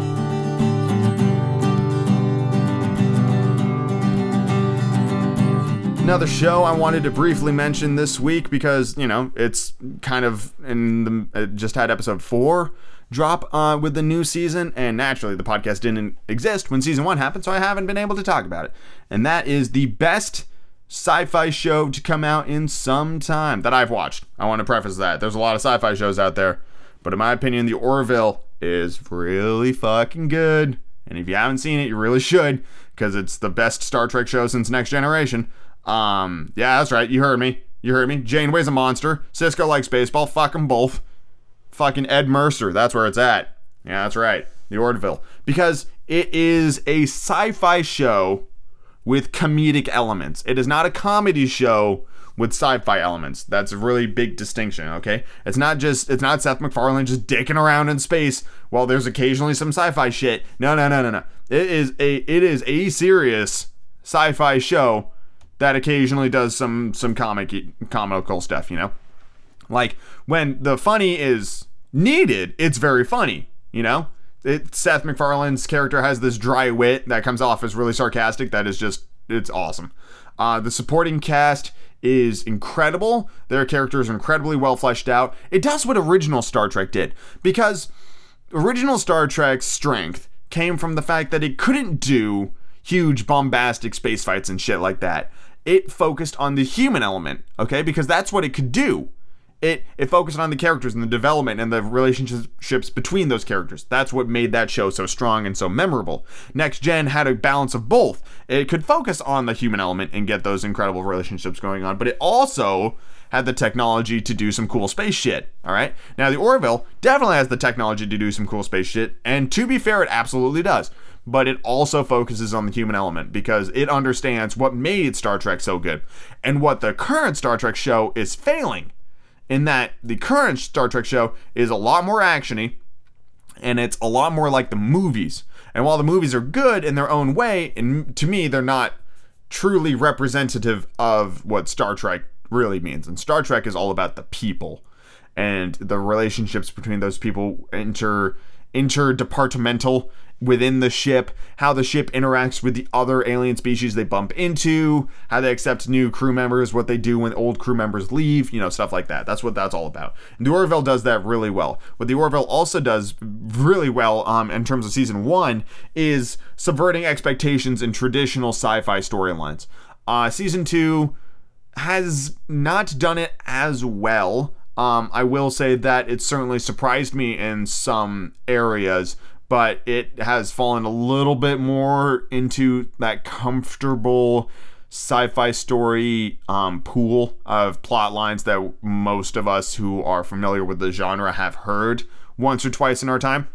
Another show I wanted to briefly mention this week because, you know, it's kind of in the, just had episode four drop uh, with the new season, and naturally the podcast didn't exist when season one happened, so I haven't been able to talk about it. And that is the best sci fi show to come out in some time that I've watched. I want to preface that. There's a lot of sci fi shows out there, but in my opinion, The Orville is really fucking good. And if you haven't seen it, you really should, because it's the best Star Trek show since Next Generation. Um, yeah, that's right. You heard me. You heard me. Janeway's a monster. Sisko likes baseball. Fuck them both. Fucking Ed Mercer. That's where it's at. Yeah, that's right. The Orville. Because it is a sci fi show with comedic elements. It is not a comedy show with sci-fi elements. That's a really big distinction, okay? It's not just it's not Seth MacFarlane just dicking around in space while there's occasionally some sci-fi shit. No, no, no, no, no. It is a it is a serious sci-fi show that occasionally does some some comic comical stuff, you know? Like when the funny is needed, it's very funny, you know? it, Seth MacFarlane's character has this dry wit that comes off as really sarcastic. That is just it's awesome. Uh, the supporting cast is incredible. Their characters are incredibly well fleshed out. It does what original Star Trek did because original Star Trek's strength came from the fact that it couldn't do huge bombastic space fights and shit like that. It focused on the human element, okay? Because that's what it could do it it focused on the characters and the development and the relationships between those characters. That's what made that show so strong and so memorable. Next Gen had a balance of both. It could focus on the human element and get those incredible relationships going on, but it also had the technology to do some cool space shit. All right. Now the Orville definitely has the technology to do some cool space shit, and to be fair, it absolutely does. But it also focuses on the human element because it understands what made Star Trek so good and what the current Star Trek show is failing. In that the current Star Trek show is a lot more actiony and it's a lot more like the movies. And while the movies are good in their own way, and to me they're not truly representative of what Star Trek really means. And Star Trek is all about the people and the relationships between those people inter interdepartmental within the ship, how the ship interacts with the other alien species they bump into, how they accept new crew members, what they do when old crew members leave, you know, stuff like that. That's what that's all about. And the Orville does that really well. What the Orville also does really well um, in terms of season one is subverting expectations in traditional sci-fi storylines. Uh, season two has not done it as well. Um, I will say that it certainly surprised me in some areas, but it has fallen a little bit more into that comfortable sci-fi story um, pool of plot lines that most of us who are familiar with the genre have heard once or twice in our time.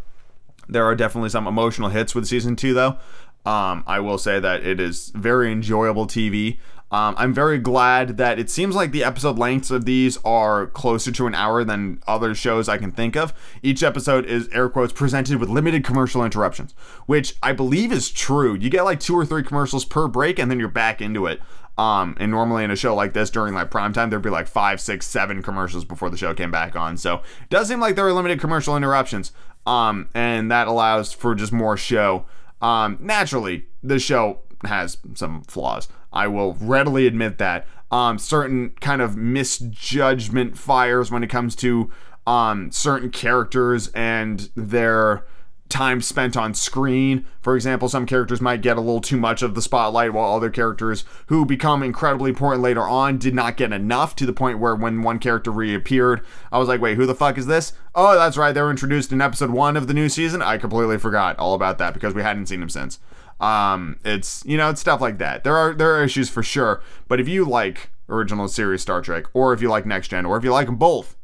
There are definitely some emotional hits with season two, though. Um, I will say that it is very enjoyable TV. Um, I'm very glad that it seems like the episode lengths of these are closer to an hour than other shows I can think of. Each episode is air quotes presented with limited commercial interruptions, which I believe is true. You get like two or three commercials per break, and then you're back into it. Um, and normally in a show like this during like prime time, there'd be like five, six, seven commercials before the show came back on. So it does seem like there are limited commercial interruptions. Um, and that allows for just more show. Um, naturally, the show has some flaws. I will readily admit that. Um, certain kind of misjudgment fires when it comes to um, certain characters and their time spent on screen. For example, some characters might get a little too much of the spotlight, while other characters who become incredibly important later on did not get enough to the point where when one character reappeared, I was like, wait, who the fuck is this? Oh, that's right, they were introduced in episode one of the new season. I completely forgot all about that because we hadn't seen them since. Um, it's you know it's stuff like that. There are there are issues for sure, but if you like original series Star Trek, or if you like Next Gen, or if you like them both,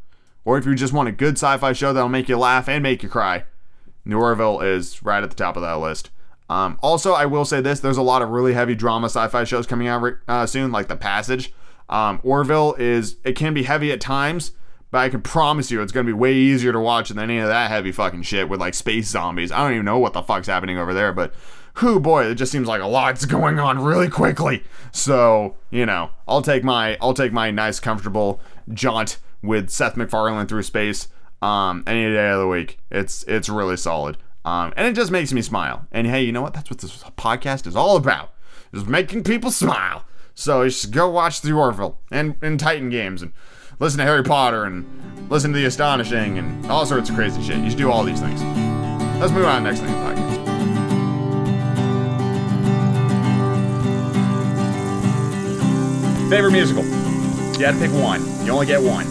or if you just want a good sci-fi show that'll make you laugh and make you cry, New Orville is right at the top of that list. Um, also, I will say this: there's a lot of really heavy drama sci-fi shows coming out uh, soon, like The Passage. Um, Orville is it can be heavy at times, but I can promise you it's gonna be way easier to watch than any of that heavy fucking shit with like space zombies. I don't even know what the fuck's happening over there, but who boy, it just seems like a lot's going on really quickly. So, you know, I'll take my I'll take my nice comfortable jaunt with Seth MacFarlane through space um, any day of the week. It's it's really solid. Um, and it just makes me smile. And hey, you know what? That's what this podcast is all about. Is making people smile. So you should go watch The Orville and, and Titan games and listen to Harry Potter and listen to The Astonishing and all sorts of crazy shit. You should do all these things. Let's move on to the next thing podcast. Favorite musical? You had to pick one. You only get one.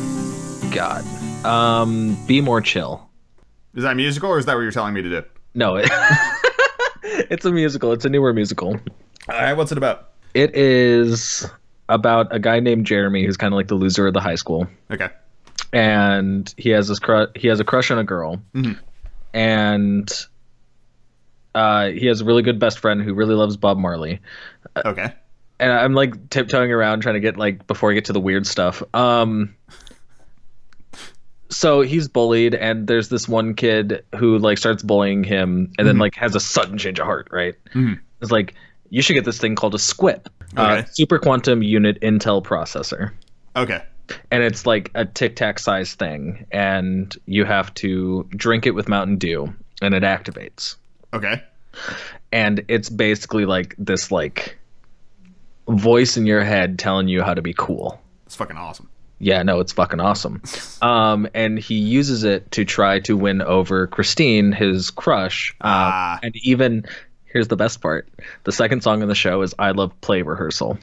God. Um, be more chill. Is that musical or is that what you're telling me to do? No, it, it's a musical. It's a newer musical. All right, what's it about? It is about a guy named Jeremy who's kind of like the loser of the high school, Okay. and he has this cru- he has a crush on a girl, Mhm. and uh, he has a really good best friend who really loves Bob Marley. Okay. And I'm like tiptoeing around trying to get like before I get to the weird stuff. Um so he's bullied and there's this one kid who like starts bullying him and then like has a sudden change of heart, right? Mhm. It's like you should get this thing called a SQUIP. Uh, super quantum unit intel processor. Okay. And it's like a tic tac size thing and you have to drink it with Mountain Dew and it activates Okay. and it's basically like this like voice in your head telling you how to be cool. It's fucking awesome. Yeah, no, it's fucking awesome. Um, and he uses it to try to win over Christine, his crush. Um, Ah. And even here's the best part: the second song in the show is "I Love Play Rehearsal."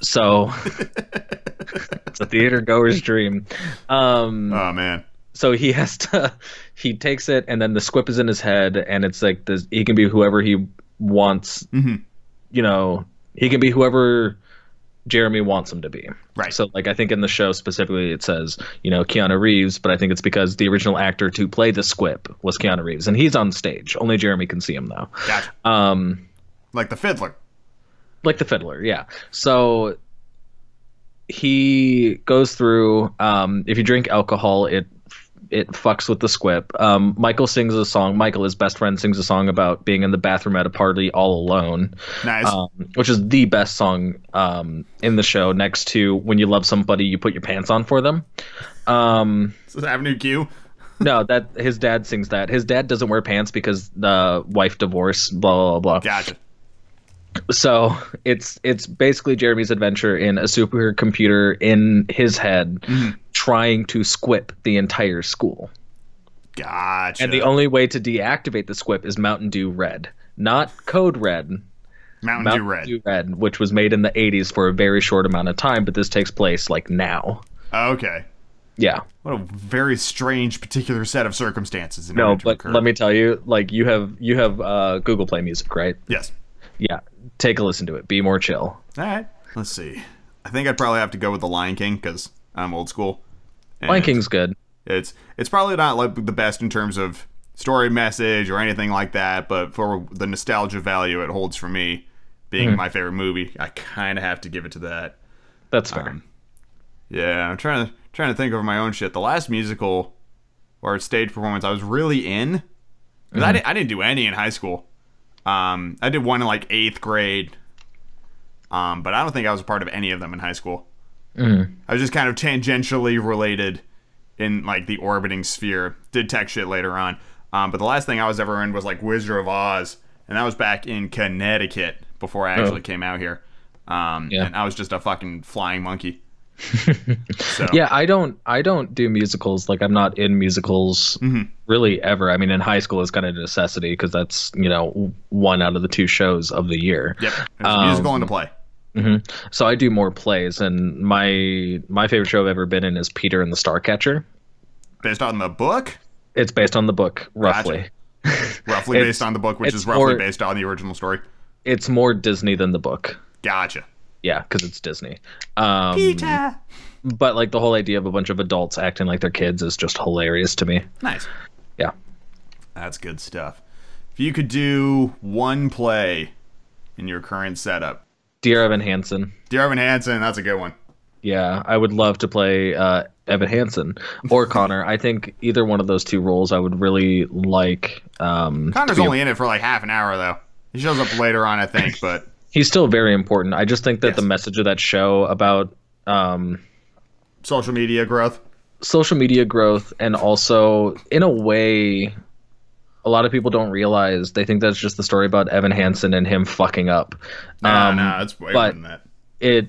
So it's a theater goer's dream. Um, Oh man. so he has to he takes it and then the squip is in his head and it's like this he can be whoever he wants Mhm. you know he can be whoever Jeremy wants him to be. Right. So like I think in the show specifically it says, you know, Keanu Reeves, but I think it's because the original actor to play the Squip was Keanu Reeves and he's on stage. Only Jeremy can see him though. Gotcha. Um like the fiddler. like the fiddler, yeah. So he goes through um if you drink alcohol it it fucks with the squip. Um, Michael sings a song. Michael, his best friend, sings a song about being in the bathroom at a party all alone. Nice. um, which is the best song um, in the show. Next to "When You Love Somebody, You Put Your Pants On for Them." Um, this is Avenue Q. no, that his dad sings that. His dad doesn't wear pants because the wife divorced. Blah blah blah. Gotcha. So it's it's basically Jeremy's adventure in a supercomputer in his head, trying to squip the entire school. Gotcha. And the only way to deactivate the squip is Mountain Dew Red, not Code Red. Mountain Mountain Dew Red. Dew Red, which was made in the 80s for a very short amount of time, but this takes place like now. Okay. Yeah. What a very strange particular set of circumstances. in No, but occur. let me tell you, like you have you have uh, Google Play Music, right? Yes. Yeah. Take a listen to it. Be more chill. All right. Let's see. I think I'd probably have to go with the Lion King because I'm old school. Lion King's good. It's it's probably not like the best in terms of story message or anything like that, but for the nostalgia value it holds for me, being Hmm. my favorite movie, I kind of have to give it to that. That's fair. Um, Yeah, I'm trying to trying to think of my own shit. The last musical or stage performance I was really in, 'cause I, didn't, I didn't do any in high school. Um, I did one in like eighth grade, um, but I don't think I was a part of any of them in high school. I was just kind of tangentially related in like the orbiting sphere. Did tech shit later on, um, but the last thing I was ever in was like Wizard of Oz, and that was back in Connecticut before I actually came out here. Um, Yeah. and I was just a fucking flying monkey. so, yeah, I don't I don't do musicals. Like I'm not in musicals Mm-hmm. really ever. I mean, in high school it's kind of a necessity because that's you know one out of the two shows of the year. Yep. There's a musical Um, into play. So I do more plays, and my my favorite show I've ever been in is Peter and the Starcatcher. Based on the book? It's based on the book, roughly. Roughly based on the book, which is roughly more- based on the original story. It's more Disney than the book. Gotcha. Yeah, because it's Disney. Um, But like the whole idea of a bunch of adults acting like they're kids is just hilarious to me. Nice. Yeah. That's good stuff. If you could do one play in your current setup, Dear Evan Hansen. Dear Evan Hansen, that's a good one. Yeah, I would love to play uh, Evan Hansen or Connor. I think either one of those two roles I would really like. Um, Connor's only in it for like half an hour, though. He shows up later on, I think, but He's still very important. I just think that Yes. the message of that show about um, social media growth. social media growth and also in a way a lot of people don't realize they think that's just the story about Evan Hansen and him fucking up. No, Um, no, it's way more than that. it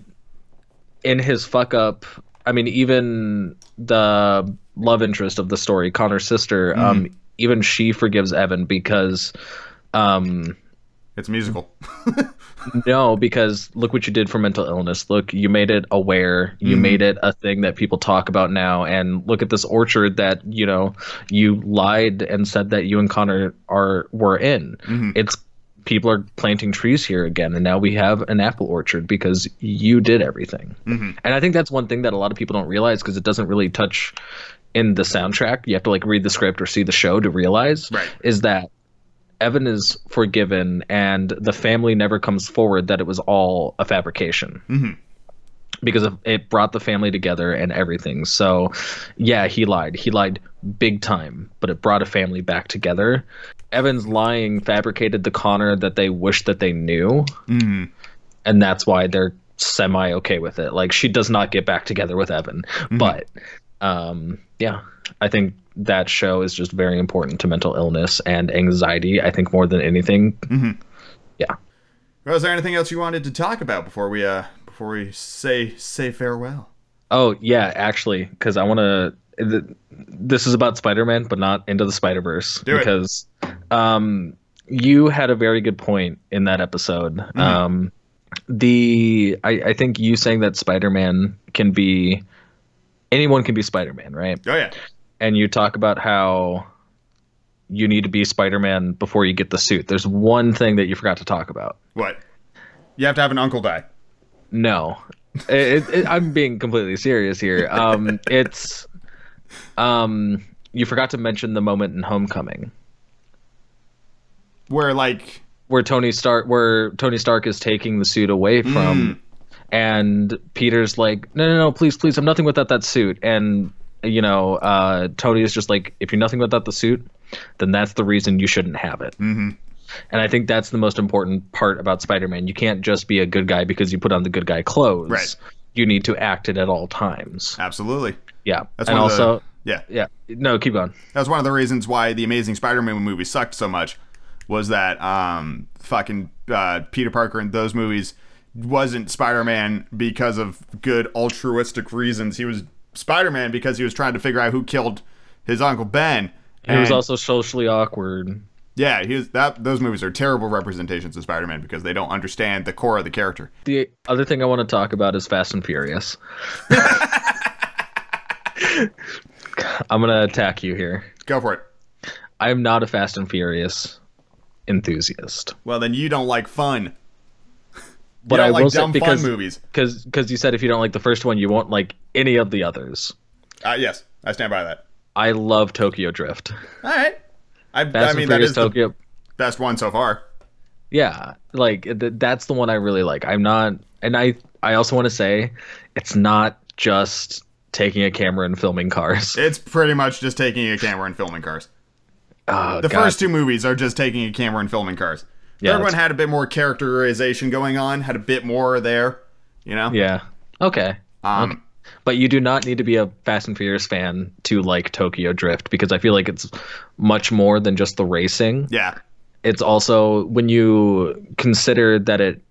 in his fuck up I mean even the love interest of the story, Connor's sister, um even she forgives Evan because um It's musical. no, because look what you did for mental illness. Look, you made it aware. You mm-hmm. made it a thing that people talk about now. And look at this orchard that you know you lied and said that you and Connor are were in. Mm-hmm. It's people are planting trees here again, and now we have an apple orchard because you did everything. Mm-hmm. And I think that's one thing that a lot of people don't realize because it doesn't really touch in the soundtrack. You have to like read the script or see the show to realize Right. is that Evan is forgiven, and the family never comes forward that it was all a fabrication. Mm-hmm. Because it brought the family together and everything. So, yeah, he lied. He lied big time, but it brought a family back together. Evan's lying fabricated the Connor that they wish that they knew, Mm-hmm. and that's why they're semi okay with it. Like she does not get back together with Evan, but um, yeah, I think that show is just very important to mental illness and anxiety. I think more than anything. Yeah. Well, is there anything else you wanted to talk about before we uh before we say say farewell? Oh yeah, actually, because I want to. This is about Spider-Man, but not into the Spider-Verse Do it. because um, you had a very good point in that episode. Mm-hmm. Um, the I, I think you saying that Spider-Man can be anyone can be Spider-Man, right? Oh yeah. And you talk about how you need to be Spider-Man before you get the suit. There's one thing that you forgot to talk about. What? You have to have an uncle die. No. it, it, I'm being completely serious here. Um, it's um, you forgot to mention the moment in Homecoming Where like where Tony Stark, where Tony Stark is taking the suit away from, and Peter's like, no, no, no, please, please, I'm nothing without that suit, and you know, uh, Tony is just like, if you're nothing without the suit, then that's the reason you shouldn't have it. Mm-hmm. And I think that's the most important part about Spider-Man. You can't just be a good guy because you put on the good guy clothes. Right. You need to act it at all times. absolutely. Yeah. That's and of the- also, Yeah. yeah. No, keep going. That's one of the reasons why the Amazing Spider-Man movie sucked so much. Was that um fucking uh, Peter Parker in those movies wasn't Spider-Man because of good altruistic reasons. He was Spider-Man because he was trying to figure out who killed his uncle Ben. It was also socially awkward. yeah. He was that. Those movies are terrible representations of Spider-Man because they don't understand the core of the character. The other thing I want to talk about is Fast and Furious. I'm gonna attack you here. Go for it. I am not a Fast and Furious enthusiast, Well, then you don't like fun. But I like will say dumb because fun movies. because because you said if you don't like the first one, you won't like any of the others. Uh, yes, I stand by that. I love Tokyo Drift. All right. I, Fast I mean, that is the Tokyo. best one so far. Yeah, like th- that's the one I really like. I'm not, and I I also want to say, it's not just taking a camera and filming cars. It's pretty much just taking a camera and filming cars. Oh, The God. first two movies are just taking a camera and filming cars. Yeah, third one had a bit more characterization going on, had a bit more there, you know? Yeah. Okay. Um, okay. But you do not need to be a Fast and Furious fan to like Tokyo Drift because I feel like it's much more than just the racing. Yeah. It's also when you consider that it,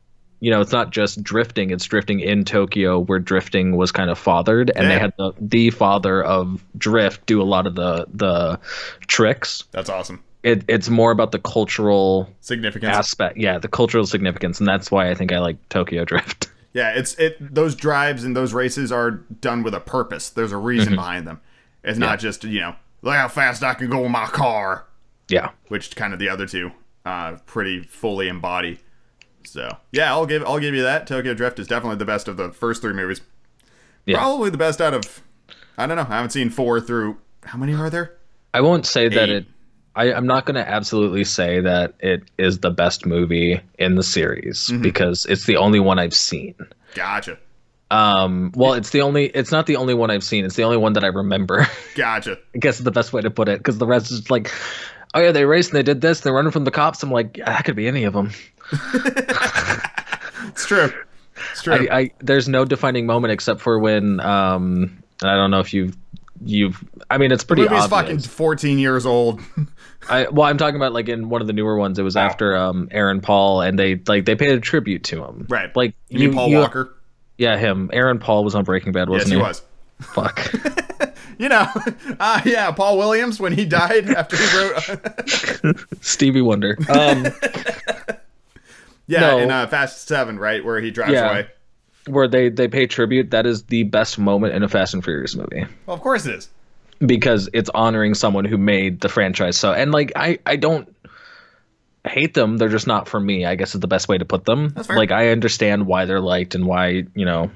you know, it's not just drifting; it's drifting in Tokyo, where drifting was kind of fathered, and they had the the father of drift do a lot of the the tricks. That's awesome. It, it's more about the cultural Significance. aspect, yeah, the cultural significance, and that's why I think I like Tokyo Drift. Yeah, it's it those drives and those races are done with a purpose. There's a reason Mm-hmm. behind them. It's not just, you know, look how fast I can go in my car, yeah. which kind of the other two uh pretty fully embody. So, yeah, I'll give I'll give you that. Tokyo Drift is definitely the best of the first three movies. Yeah. Probably the best out of I don't know. I haven't seen 4 through how many are there? I won't say that it. I, I'm not going to absolutely say that it is the best movie in the series Mm-hmm. because it's the only one I've seen. Gotcha. Um, well, it's the only. It's not the only one I've seen. It's the only one that I remember. Gotcha. I guess the best way to put it because the rest is like, oh yeah, they raced and they did this. They're running from the cops. I'm like, yeah, that could be any of them. It's true. It's true. I, I there's no defining moment except for when um, I don't know if you've you've. I mean, it's pretty the movie's obvious. fucking 14 years old. I well, I'm talking about like in one of the newer ones. It was after um Aaron Paul, and they like they paid a tribute to him. right. Like you, mean Paul you- Walker? Yeah, him. Aaron Paul was on Breaking Bad, wasn't he he? was. Fuck. You know, uh, yeah, Paul Williams when he died after he wrote, Stevie Wonder. Um, yeah, No. in uh, Fast Seven, right, where he drives Yeah. away. Where they they pay tribute. That is the best moment in a Fast and Furious movie Well, of course it is. because it's honoring someone who made the franchise. So and like I I don't hate them. They're just not for me. I guess is the best way to put them. Like I understand why they're liked and why you know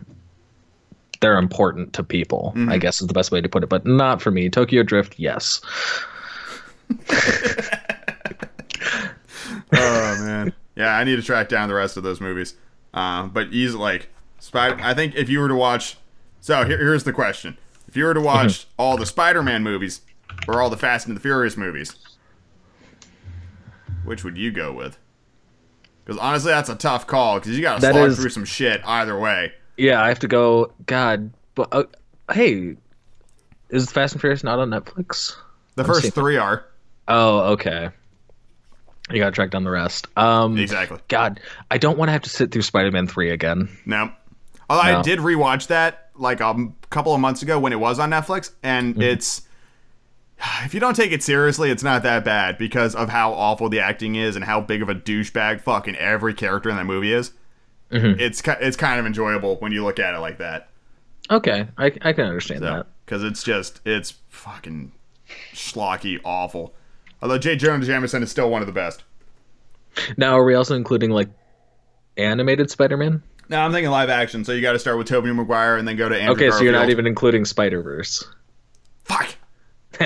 they're important to people. Mm-hmm. I guess is the best way to put it, but not for me. Tokyo Drift, yes. Oh man, yeah, I need to track down the rest of those movies. Uh, but he's like, Spider. I think if you were to watch, so here, here's the question: If you were to watch Mm-hmm. all the Spider-Man movies or all the Fast and the Furious movies, which would you go with? Because honestly, that's a tough call because you got to slog is- through some shit either way. Yeah, I have to go. God, but uh, hey, is Fast and Furious not on Netflix? The first three are Oh, okay. You gotta track down the rest. Um, exactly. God, I don't want to have to sit through Spider-Man three again. No. Although I did rewatch that like a m- couple of months ago when it was on Netflix, and Mm-hmm. it's if you don't take it seriously, it's not that bad because of how awful the acting is and how big of a douchebag fucking every character in that movie is. Mm-hmm. It's it's kind of enjoyable when you look at it like that. Okay, I, I can understand that. because it's just it's fucking schlocky awful. Although J. Jonah Jameson is still one of the best. Now, are we also including like animated Spider-Man? No, I'm thinking live action. So you got to start with Tobey Maguire and then go to Andrew Okay, so you're not even including Spider Verse. Fuck.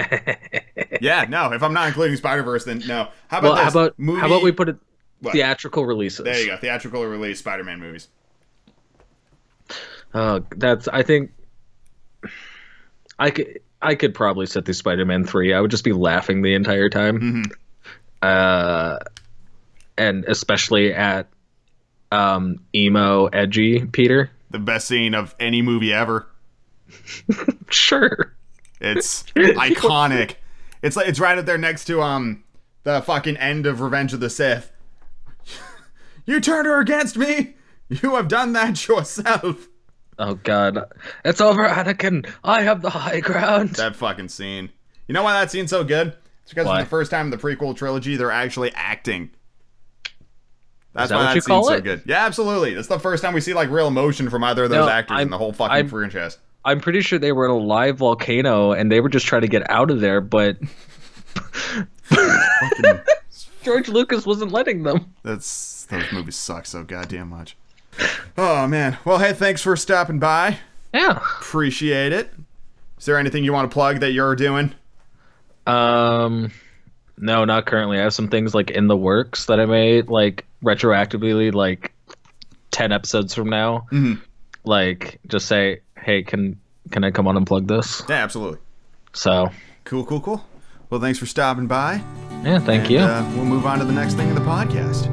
yeah, no. If I'm not including Spider Verse, then no. How about Well, this? how about movie? how about we put it What? theatrical releases? There you go. Theatrical release Spider-Man movies. Oh, that's I think I could I could probably set the Spider-Man three. I would just be laughing the entire time, Mm-hmm. uh, and especially at um, emo edgy Peter. The best scene of any movie ever. Sure, It's iconic. It's like it's right up there next to um the fucking end of Revenge of the Sith. you turned her against me. You have done that yourself. oh god, it's over, Anakin. I have the high ground. That fucking scene. You know why that scene's so good? It's because Why? for the first time in the prequel trilogy, they're actually acting. That's that why what that you scene's so it? good. Yeah, absolutely. It's the first time we see like real emotion from either of those No, actors in I'm- the whole fucking I'm- franchise. I'm pretty sure they were in a live volcano and they were just trying to get out of there, but George Lucas wasn't letting them. That's those movies suck so goddamn much. Oh man. Well, hey, thanks for stopping by. Yeah. Appreciate it. Is there anything you want to plug that you're doing? Um, no, not currently. I have some things like in the works that I made, like retroactively, like ten episodes from now. Mhm. Like, just say, hey, can can I come on and plug this? Yeah, absolutely. So, Cool, cool, cool. Well, thanks for stopping by. yeah, thank and, you. Uh, we'll move on to the next thing in the podcast.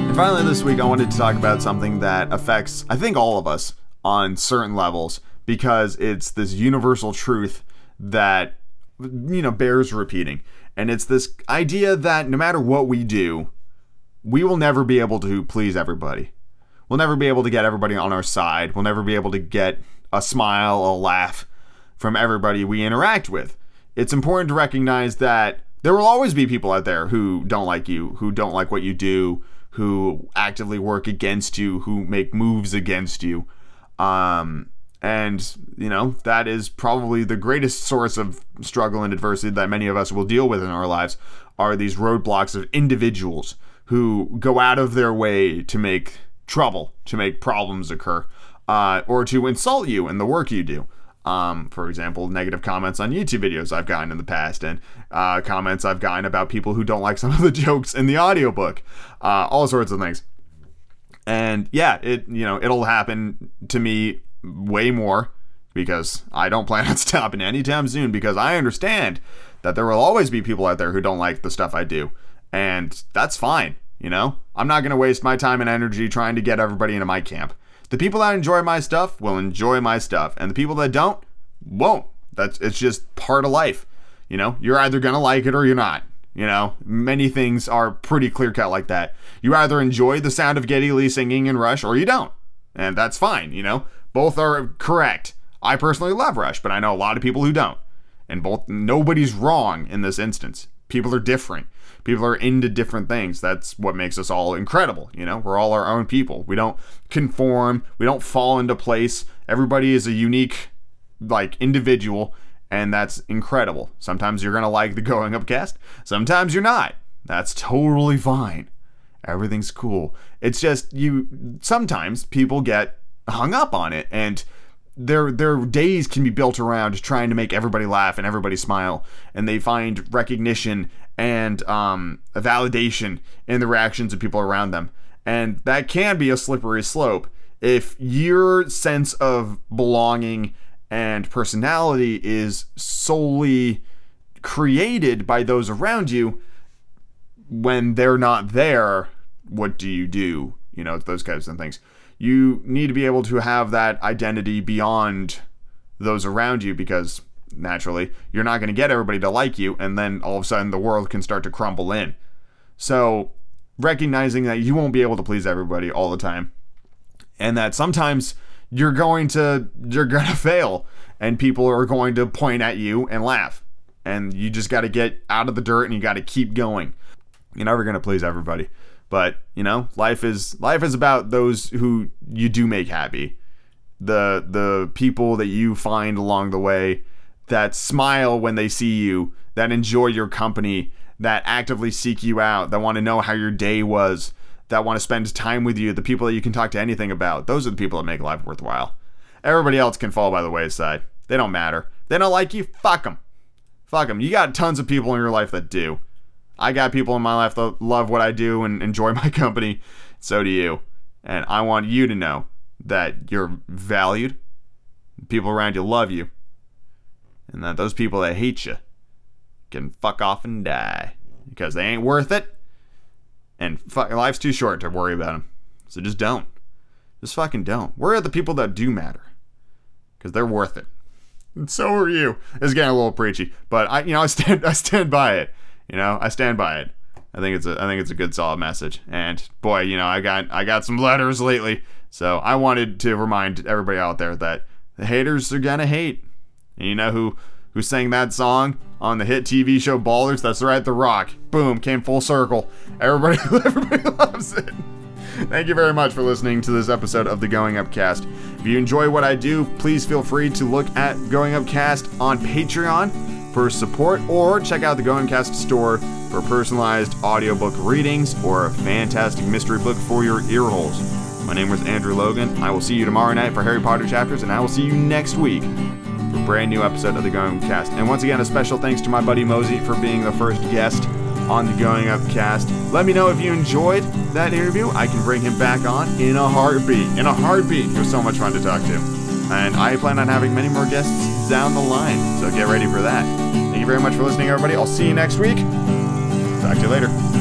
And finally, this week, I wanted to talk about something that affects, I think, all of us on certain levels because it's this universal truth that, you know, bears repeating. And it's this idea that no matter what we do, we will never be able to please everybody. We'll never be able to get everybody on our side. We'll never be able to get a smile, a laugh from everybody we interact with. It's important to recognize that there will always be people out there who don't like you, who don't like what you do, who actively work against you, who make moves against you. Um, and, you know, that is probably the greatest source of struggle and adversity that many of us will deal with in our lives are these roadblocks of individuals who go out of their way to make trouble, to make problems occur, uh, or to insult you in the work you do. Um, for example, negative comments on YouTube videos I've gotten in the past, and uh, comments I've gotten about people who don't like some of the jokes in the audiobook, uh, all sorts of things. And yeah, it you know it'll happen to me way more because I don't plan on stopping anytime soon because I understand that there will always be people out there who don't like the stuff I do, and that's fine. You know, I'm not gonna waste my time and energy trying to get everybody into my camp. The people that enjoy my stuff will enjoy my stuff, and the people that don't won't. That's it's just part of life. You know, you're either gonna like it or you're not. You know, many things are pretty clear cut like that. You either enjoy the sound of Geddy Lee singing in Rush or you don't. And that's fine, you know? Both are correct. I personally love Rush, but I know a lot of people who don't. And both nobody's wrong in this instance. People are different. People are into different things. That's what makes us all incredible, you know? We're all our own people. We don't conform, we don't fall into place. Everybody is a unique like individual and that's incredible. Sometimes you're going to like the going up cast, sometimes you're not. That's totally fine. Everything's cool. It's just you sometimes people get hung up on it and their their days can be built around trying to make everybody laugh and everybody smile and they find recognition and um, validation in the reactions of people around them and that can be a slippery slope if your sense of belonging and personality is solely created by those around you when they're not there what do you do? You know those kinds of things. You need to be able to have that identity beyond those around you because naturally you're not going to get everybody to like you and then all of a sudden the world can start to crumble in. So recognizing that you won't be able to please everybody all the time and that sometimes you're going to you're going to fail and people are going to point at you and laugh and you just got to get out of the dirt and you got to keep going. You're never going to please everybody but you know life is life is about those who you do make happy the the people that you find along the way that smile when they see you that enjoy your company that actively seek you out, that want to know how your day was, that want to spend time with you, the people that you can talk to anything about. Those are the people that make life worthwhile. Everybody else can fall by the wayside. They don't matter. They don't like you. Fuck them. Fuck them. You got tons of people in your life that do. I got people in my life that love what I do and enjoy my company. So do you. And I want you to know that you're valued. People around you love you. And that those people that hate you can fuck off and die because they ain't worth it. And fuck, life's too short to worry about them. So just don't. Just fucking don't. Worry about the people that do matter because they're worth it. And so are you. It's getting a little preachy, but I, you know, I stand, I stand by it. You know, I stand by it. I think it's a, I think it's a good, solid message. And boy, you know, I got, I got some letters lately, so I wanted to remind everybody out there that the haters are gonna hate. And you know who, who sang that song on the hit TV show Ballers? That's right, The Rock. Boom, came full circle. Everybody, everybody loves it. Thank you very much for listening to this episode of the Going Up Cast. If you enjoy what I do, please feel free to look at Going Up Cast on Patreon for support or check out the Going Cast store for personalized audiobook readings or a fantastic mystery book for your ear holes. My name was Andrew Logan. I will see you tomorrow night for Harry Potter chapters, and I will see you next week for a brand new episode of the Going Cast. And once again, a special thanks to my buddy Mozsey for being the first guest on the Going Up cast. Let me know if you enjoyed that interview. I can bring him back on in a heartbeat. In a heartbeat. It was so much fun to talk to. And I plan on having many more guests down the line, so get ready for that. Thank you very much for listening, everybody. I'll see you next week. Talk to you later.